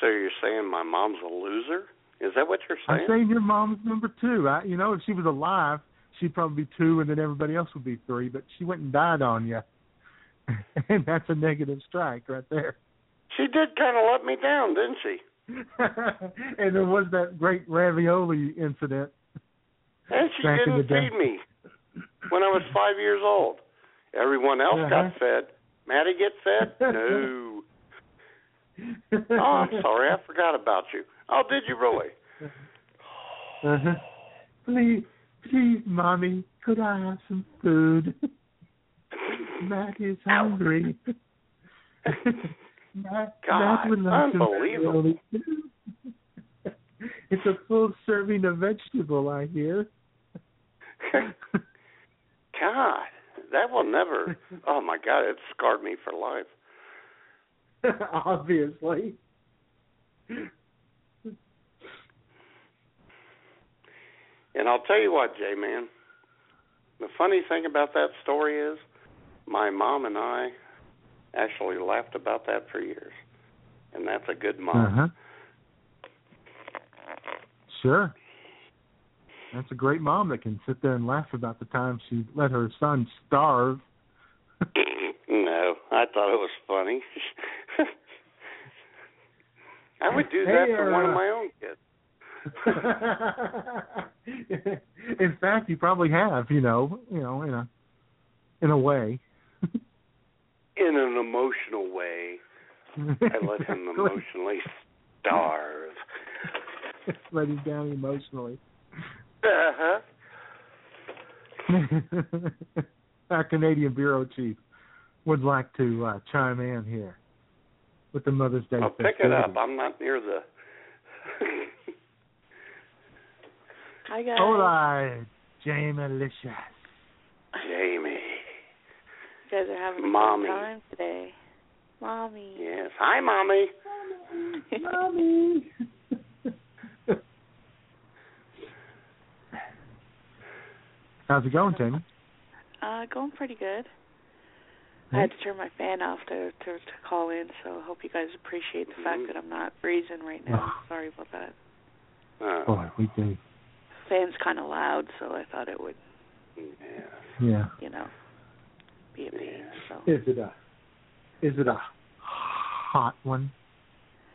So you're saying my mom's a loser? Is that what you're saying? I'm saying? your mom's number two. I, you know, if she was alive, she'd probably be two, and then everybody else would be three. But she went and died on you, and that's a negative strike right there. She did kind of let me down, didn't she? and there was that great ravioli incident. And she didn't feed me when I was five years old. Everyone else got Uh-huh. fed. Maddie get fed? No. oh, I'm sorry, I forgot about you. Oh, did you really? Uh-huh. Please, please, mommy, could I have some food? Matt is hungry. Matt, God, Matt would like unbelievable. It's a full serving of vegetable, I hear. God, that will never. Oh my God, it scarred me for life. Obviously. And I'll tell you what, Jay man. The funny thing about that story is, my mom and I actually laughed about that for years, and that's a good mom. Uh-huh. Sure. That's a great mom that can sit there and laugh about the time she let her son starve. no, I thought it was funny. I would do that Hey, for one of uh, my own kids. in fact, you probably have, you know, you know, in a in a way. In an emotional way, I let him emotionally starve. let him down emotionally. Uh huh. Our Canadian bureau chief would like to uh, chime in here with the Mother's Day. I'll pick it up. I'm not near the. Hi guys. Hola, Jamie Licious. Jamie. You guys are having a Mommy. good time today. Mommy. Yes. Hi, mommy. mommy. Mommy. How's it going, Jamie? Uh, going pretty good. I had to turn my fan off to, to to call in, so I hope you guys appreciate the fact that I'm not freezing right now. Sorry about that. Uh, Boy, we do. Fan's kind of loud, so I thought it would, Yeah. you know, be a pain. So Is it a is it a hot one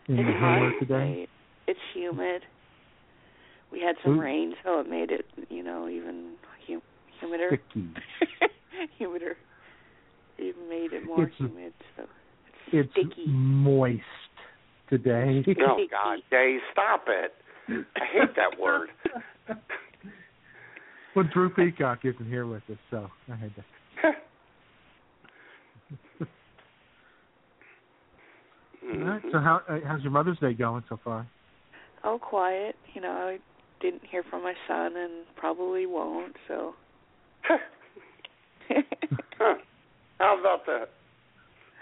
in it's the hot today? today. It's humid. We had some Ooh. rain, so it made it, you know, even hum- humider. Sticky. humider. Even made it more It's- humid. So It's sticky. moist today. Oh God, Jay, stop it! I hate that word. well, Drew Peacock isn't here with us, so I had to. All right. So how uh, how's your Mother's Day going so far? Oh, quiet. You know, I didn't hear from my son and probably won't. So. Huh. How about that?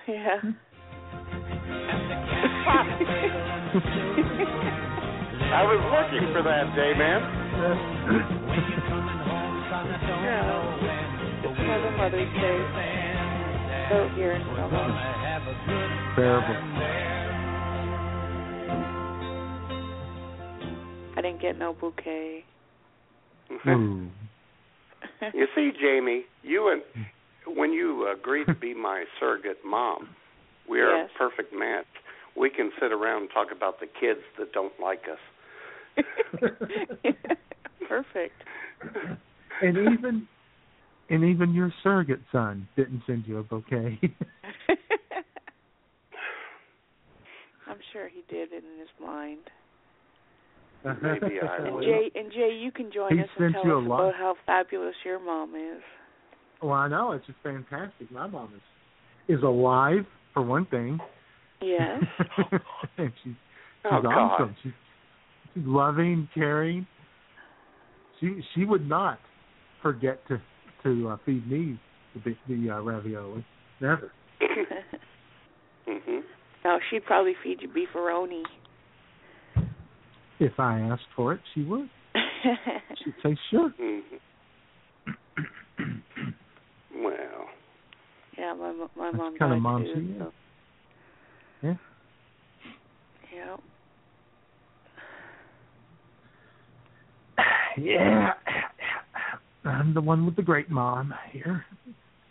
yeah. I was looking for that, Jay man. yeah. It's for the Mother's Day. So here in Provo. Terrible. I didn't get no bouquet. Ooh. You see, Jamie, you and when you agreed to be my surrogate mom, we are Yes. a perfect match. We can sit around and talk about the kids that don't like us. Perfect. And even and even your surrogate son didn't send you a bouquet. I'm sure he did it in his mind. Maybe I And. Jay, and Jay, you can join He us and sent tell you a us lot. about how fabulous your mom is. Well, I know it's just fantastic. My mom is is alive for one thing. Yes. and she's she's Oh, God. awesome. She's she's loving, caring. She she would not forget to to uh, feed me the the uh, ravioli. Never. hmm now she'd probably feed you beefaroni. If I asked for it, she would. She'd say sure. hmm well, yeah, my mo- my mom That's kind of mom too. she is. so, Yeah. yeah. Yeah. I'm the one with the great mom here.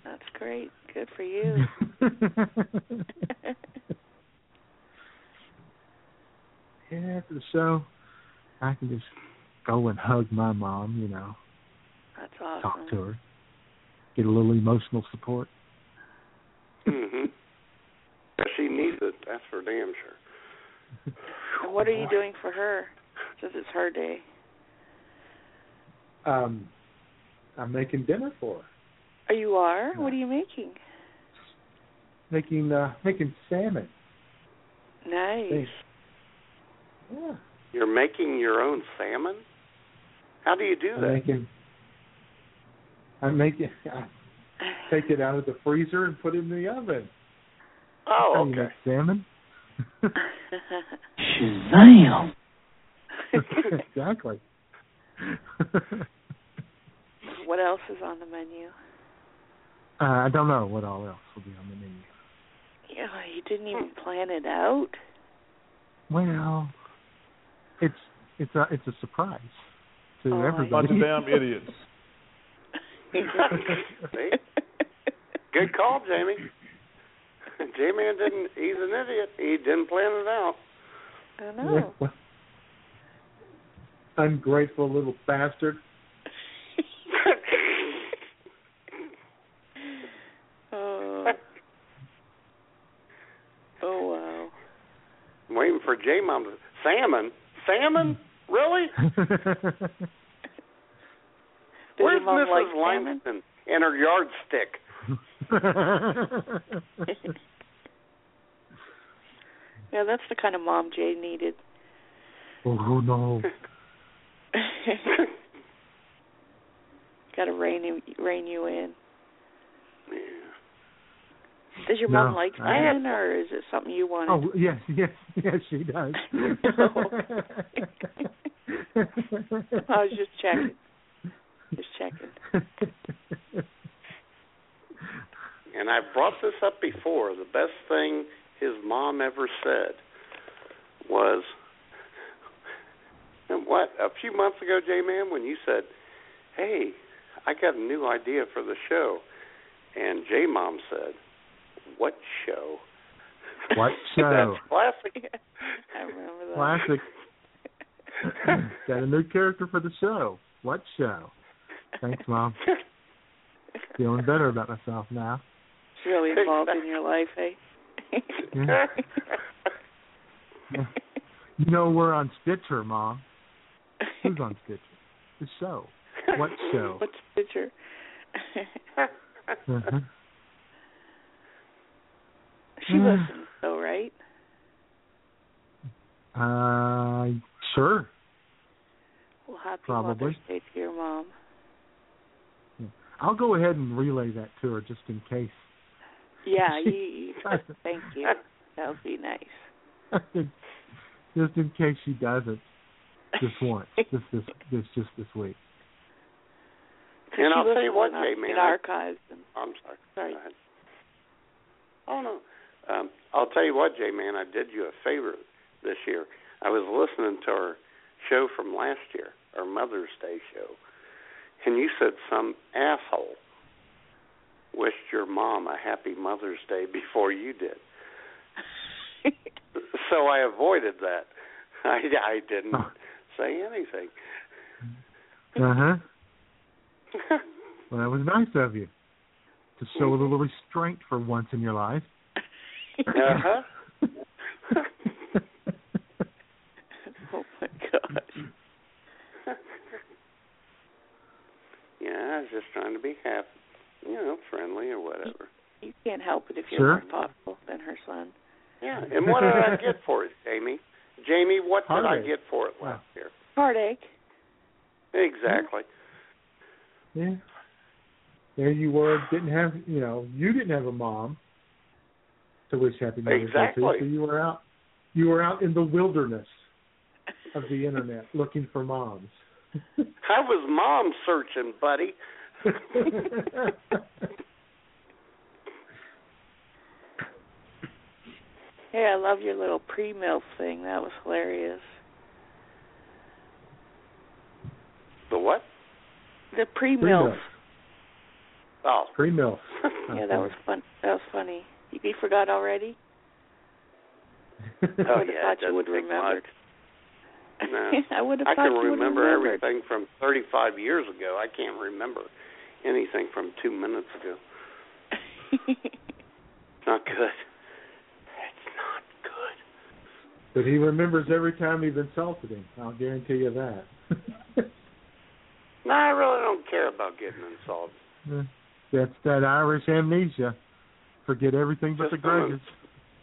That's great. Good for you. yeah, after the show, I can just go and hug my mom, you know, That's awesome. talk to her, get a little emotional support. hmm she needs it. That's for damn sure. And what are you doing for her? Since it's her day. Um, I'm making dinner for her, Oh, you are? What are you making? making uh, making salmon. Nice. Thanks. Yeah, You're making your own salmon. How do you do I'm that? I make it. I take it out of the freezer and put it in the oven. Oh, How you okay. make salmon. Shazam! exactly. what else is on the menu? uh, I don't know what all else will be on the menu. Yeah, you didn't even plan it out. Well, it's it's a it's a surprise to Oh, everybody. Bunch of damn idiots. Good call, Jamie. J-Man didn't. He's an idiot. He didn't plan it out. I Yeah, know. well, ungrateful little bastard. oh. oh wow. I'm waiting for J-Mom to salmon. Salmon? Really? Where's Mrs. like salmon? Langston and her yardstick? Yeah, that's the kind of mom Jay needed. oh no. Got to rein you, rein you in. Yeah. Does your No, mom like I- salmon, or is it something you wanted? Oh yes, yes, yes, she does. I was just checking. Just checking. And I've brought this up before. The best thing his mom ever said was, and what a few months ago, J Man, when you said, "Hey, I got a new idea for the show," and J Mom said, "What show?" What show? That's classic. I remember that. Classic. Got a new character for the show. What show? Thanks, mom. Feeling better about myself now. It's really involved in your life, eh? Yeah. You know we're on Stitcher, mom. Who's on Stitcher? The show. What show? What's Stitcher? Uh-huh. She listens, though, right? Uh, sure. Well, happy Probably. Mother's Day to your mom. I'll go ahead and relay that to her just in case. Yeah, you, you thank you. That would be nice. just in case she doesn't. Just once. Just this this just this week. And I'll tell you what, in our- J Man. in archives. And, I'm sorry. Sorry. Go ahead. Oh no. Um, I'll tell you what, J Man, I did you a favor this year. I was listening to our show from last year, our Mother's Day show, and you said some asshole wished your mom a happy Mother's Day before you did. so I avoided that. I I didn't say anything. Uh huh. Well, that was nice of you to show a little restraint for once in your life uh huh. oh my gosh. yeah, I was just trying to be happy, you know, friendly or whatever. You can't help it if you're sure. more thoughtful than her son. Yeah, and what did I get for it, Jamie? Jamie, what did Heartache. I get for it last year? Heartache. Exactly. Yeah. There you were, didn't have, you know, you didn't have a mom to wish happy Mother's Day to, Exactly. so you were out, you were out in the wilderness of the internet looking for moms. I was mom searching, buddy. Hey, I love your little pre-mill thing. That was hilarious. The what? The pre-milf. Pre-milf. Oh. Pre-milf. Yeah, that was fun. That was funny. You, you forgot already? Oh I yeah, thought you would doesn't take remember. No. I would have I can remember everything from 35 years ago. I can't remember anything from two minutes ago. It's not good. It's not good. But he remembers every time you've insulted him. I'll guarantee you that. No, I really don't care about getting insulted. That's that Irish amnesia. Forget everything but Just the grudges.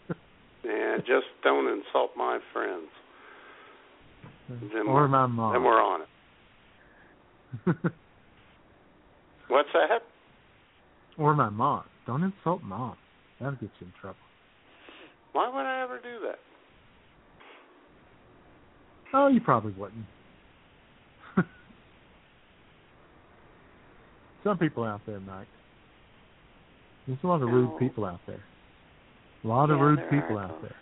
Yeah, just don't insult my friends. Then or my mom. then we're on it. What's that? or my mom. Don't insult mom. That'll get you in trouble. Why would I ever do that? Oh, you probably wouldn't. Some people out there might. There's a lot of rude people out there. A lot of rude people are, out there.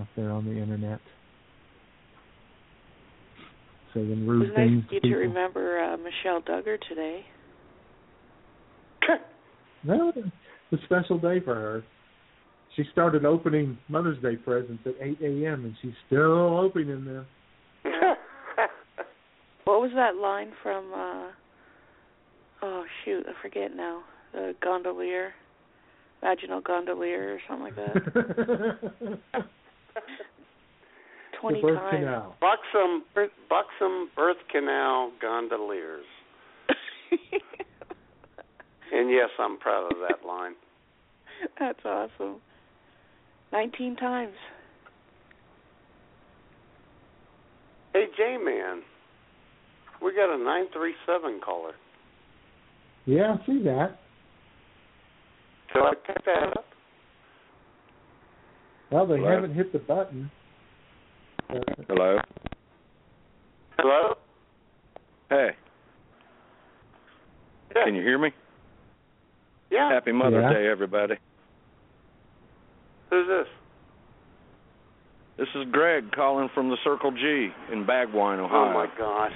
Out there on the internet. Saying It rude was nice things you to people. remember uh, Michelle Duggar today. No, it's a special day for her. She started opening Mother's Day presents at 8 a.m. and she's still opening them. What was that line from? uh Oh shoot, I forget now. The gondolier, vaginal gondolier, or something like that. Twenty the birth times. canal. Buxom, buxom birth canal gondoliers. and yes, I'm proud of that line. That's awesome. Nineteen times. Hey, J Man, we got a nine three seven caller. Yeah, I see that. Shall I pick that up? Well, they Hello? haven't hit the button. Hello. Hello. Hey. Can you hear me? Yeah. Happy Mother's Yeah. Day, everybody. Who's this? This is Greg calling from the Circle G in Bagwine, oh, Ohio. Oh Ohio. my God.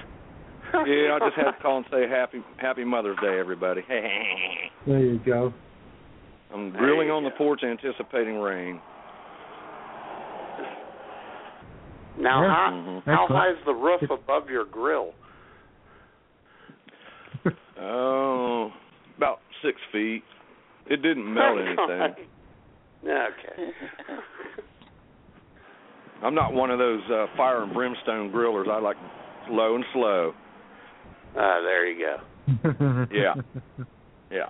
yeah, I just had to call and say happy Happy Mother's Day, everybody. Hey. There you go. I'm grilling you on the porch, anticipating rain. Now, Yeah. how, Mhm. how high is the roof above your grill? Oh, about six feet. It didn't melt anything. Okay. I'm not one of those uh, fire and brimstone grillers. I like low and slow. Ah, there you go. Yeah. Yeah.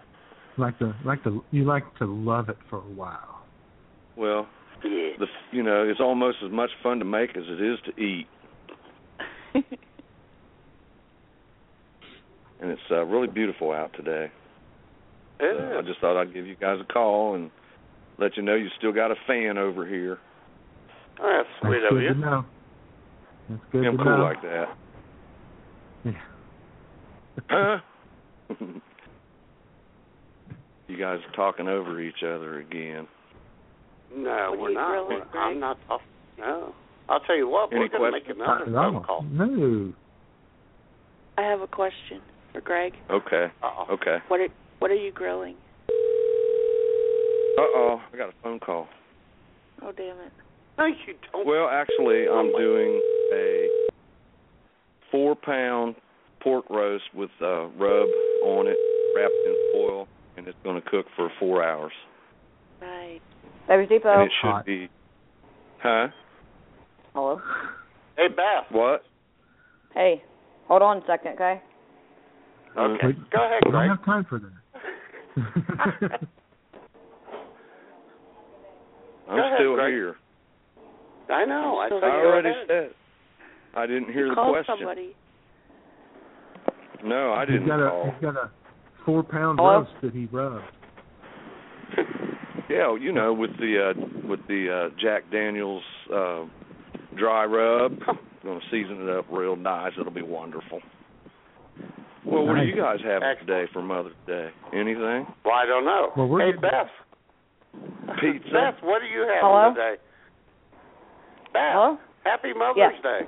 Like to like to you like to love it for a while. Well, Yeah. the you know it's almost as much fun to make as it is to eat, and it's uh, really beautiful out today. It So I just thought I'd give you guys a call and let you know you still got a fan over here. Oh, that's sweet That's of you. know. That's good I'm to cool know. like that. Yeah. Huh? you guys are talking over each other again. No, What we're not. grilling, We're- I'm not. Off. No. I'll tell you what. Any we're going to make questions? another no, phone call. no. I have a question for Greg. Okay. Uh-oh. Okay. What are What are you grilling? Uh oh, I got a phone call. Oh damn it! No, you don't. Well, actually, I'm doing a four pound pork roast with uh, rub on it, wrapped in foil, and it's going to cook for four hours. Right. Baby Depot. And it should Hot. be. Huh? Hello. Hey, Beth. What? Hey, hold on a second, okay? Okay. We- Go ahead, we don't have time for that. I'm ahead, still Greg. here. I know. I Still said I already said. I didn't hear the Call question. somebody. No, I didn't got a call. he's got a four pound Hello? roast that he rubbed. Yeah, you know, with the uh with the uh Jack Daniels uh dry rub. Gonna season it up real nice. It'll be wonderful. Well, what are you guys having today for Mother's Day? Anything? Well, I don't know. Well, we're hey, Beth. Pizza. Beth, what are you having Hello? today? Beth, Hello? happy Mother's Yes. Day.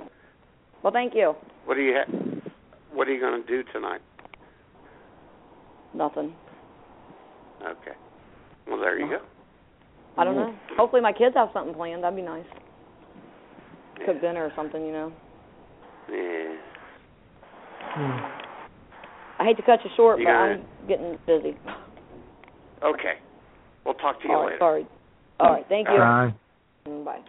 Well, thank you. What do you ha- What are you going to do tonight? Nothing. Okay. Well, there you go. I don't know. Hopefully, my kids have something planned. That'd be nice. Cook dinner or something, you know. Yeah. I hate to cut you short, You but I'm getting busy. Okay. We'll talk to you All right, later. sorry. All right, thank you. Bye. Mm, Bye.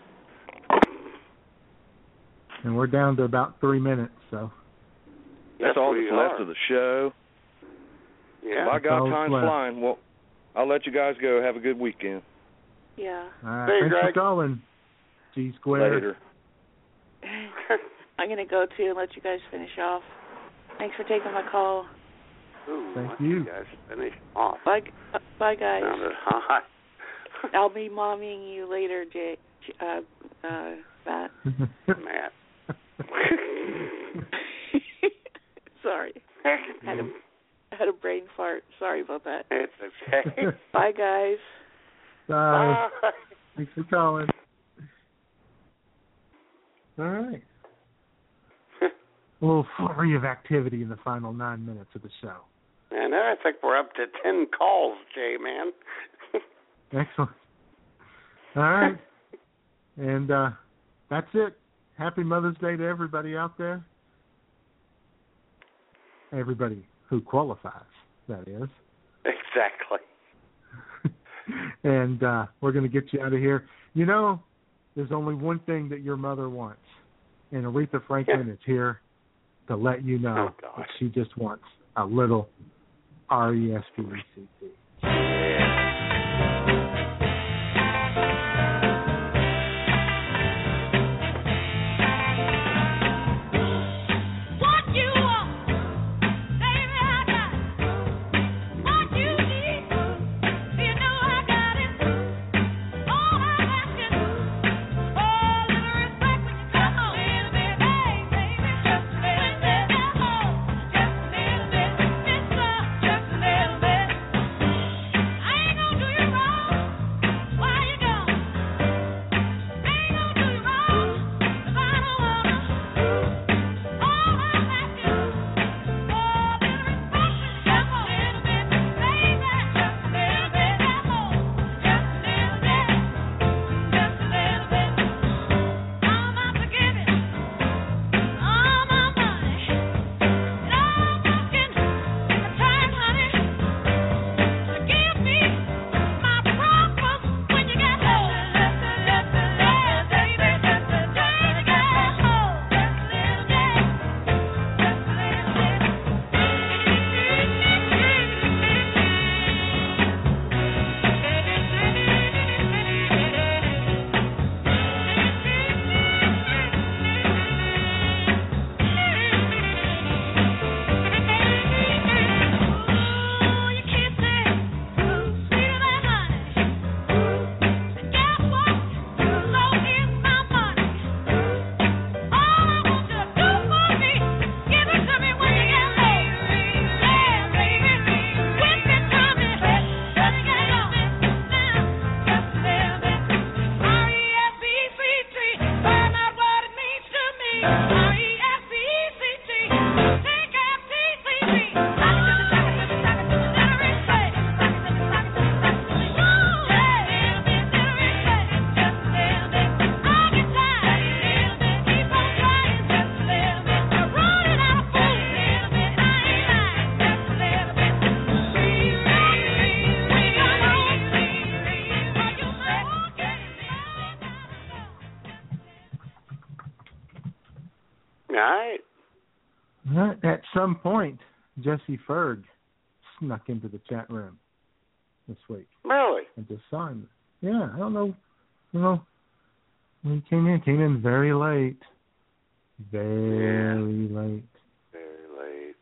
And we're down to about three minutes, so That's Yes, all we that's left are. of the show. Yeah. Well, I got all that's time flying. Well, I'll let you guys go. Have a good weekend. Yeah. all right. Hey, Thanks Greg. for calling. G squared. Later. I'm gonna go too and let you guys finish off. Thanks for taking my call. Ooh, Thank let you. guys finish off. Bye, uh, bye guys. Sounded hot. I'll be mommying you later, Jay. Uh, uh, Matt. Matt. Sorry, had a had a brain fart. Sorry about that. it's okay. Bye, guys. Bye. Bye. Thanks for calling. All right. A little flurry of activity in the final nine minutes of the show. And I think we're up to ten calls, Jay, man. Excellent. All right. And uh that's it. Happy Mother's Day to everybody out there. Everybody who qualifies, that is. exactly. and uh we're going to get you out of here. You know, there's only one thing that your mother wants. And Aretha Franklin is here to let you know Oh, that she just wants a little R E S P E C some point, Jesse Ferg snuck into the chat room this week. Really? I just saw him. Yeah, I don't know. You know, when he came in, came in very late. Very late. Very late.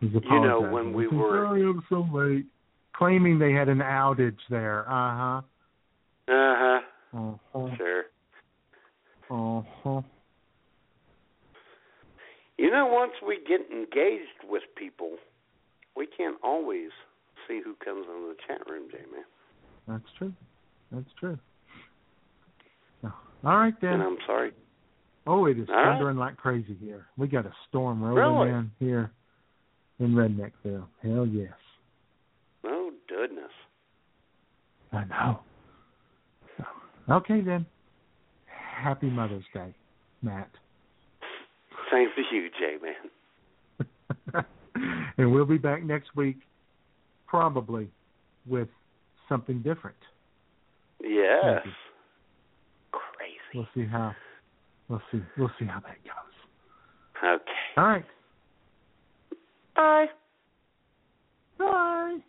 He's You know, when we He said, were- Sorry, I'm so late. Claiming they had an outage there. Uh Uh huh. huh. Uh huh. Sure. Uh huh. You know, once we get engaged with people, we can't always see who comes into the chat room, J man. That's true. That's true. All right then. And I'm sorry. Oh, it is All right. thundering like crazy here. We got a storm rolling Really? in here in Redneckville. Hell yes. Oh goodness. I know. Okay then. Happy Mother's Day, Matt. Same to you, Jayman. and we'll be back next week, probably with something different. Yes. Maybe. Crazy. We'll see how. We'll see. We'll see how that goes. Okay. All right. Bye. Bye.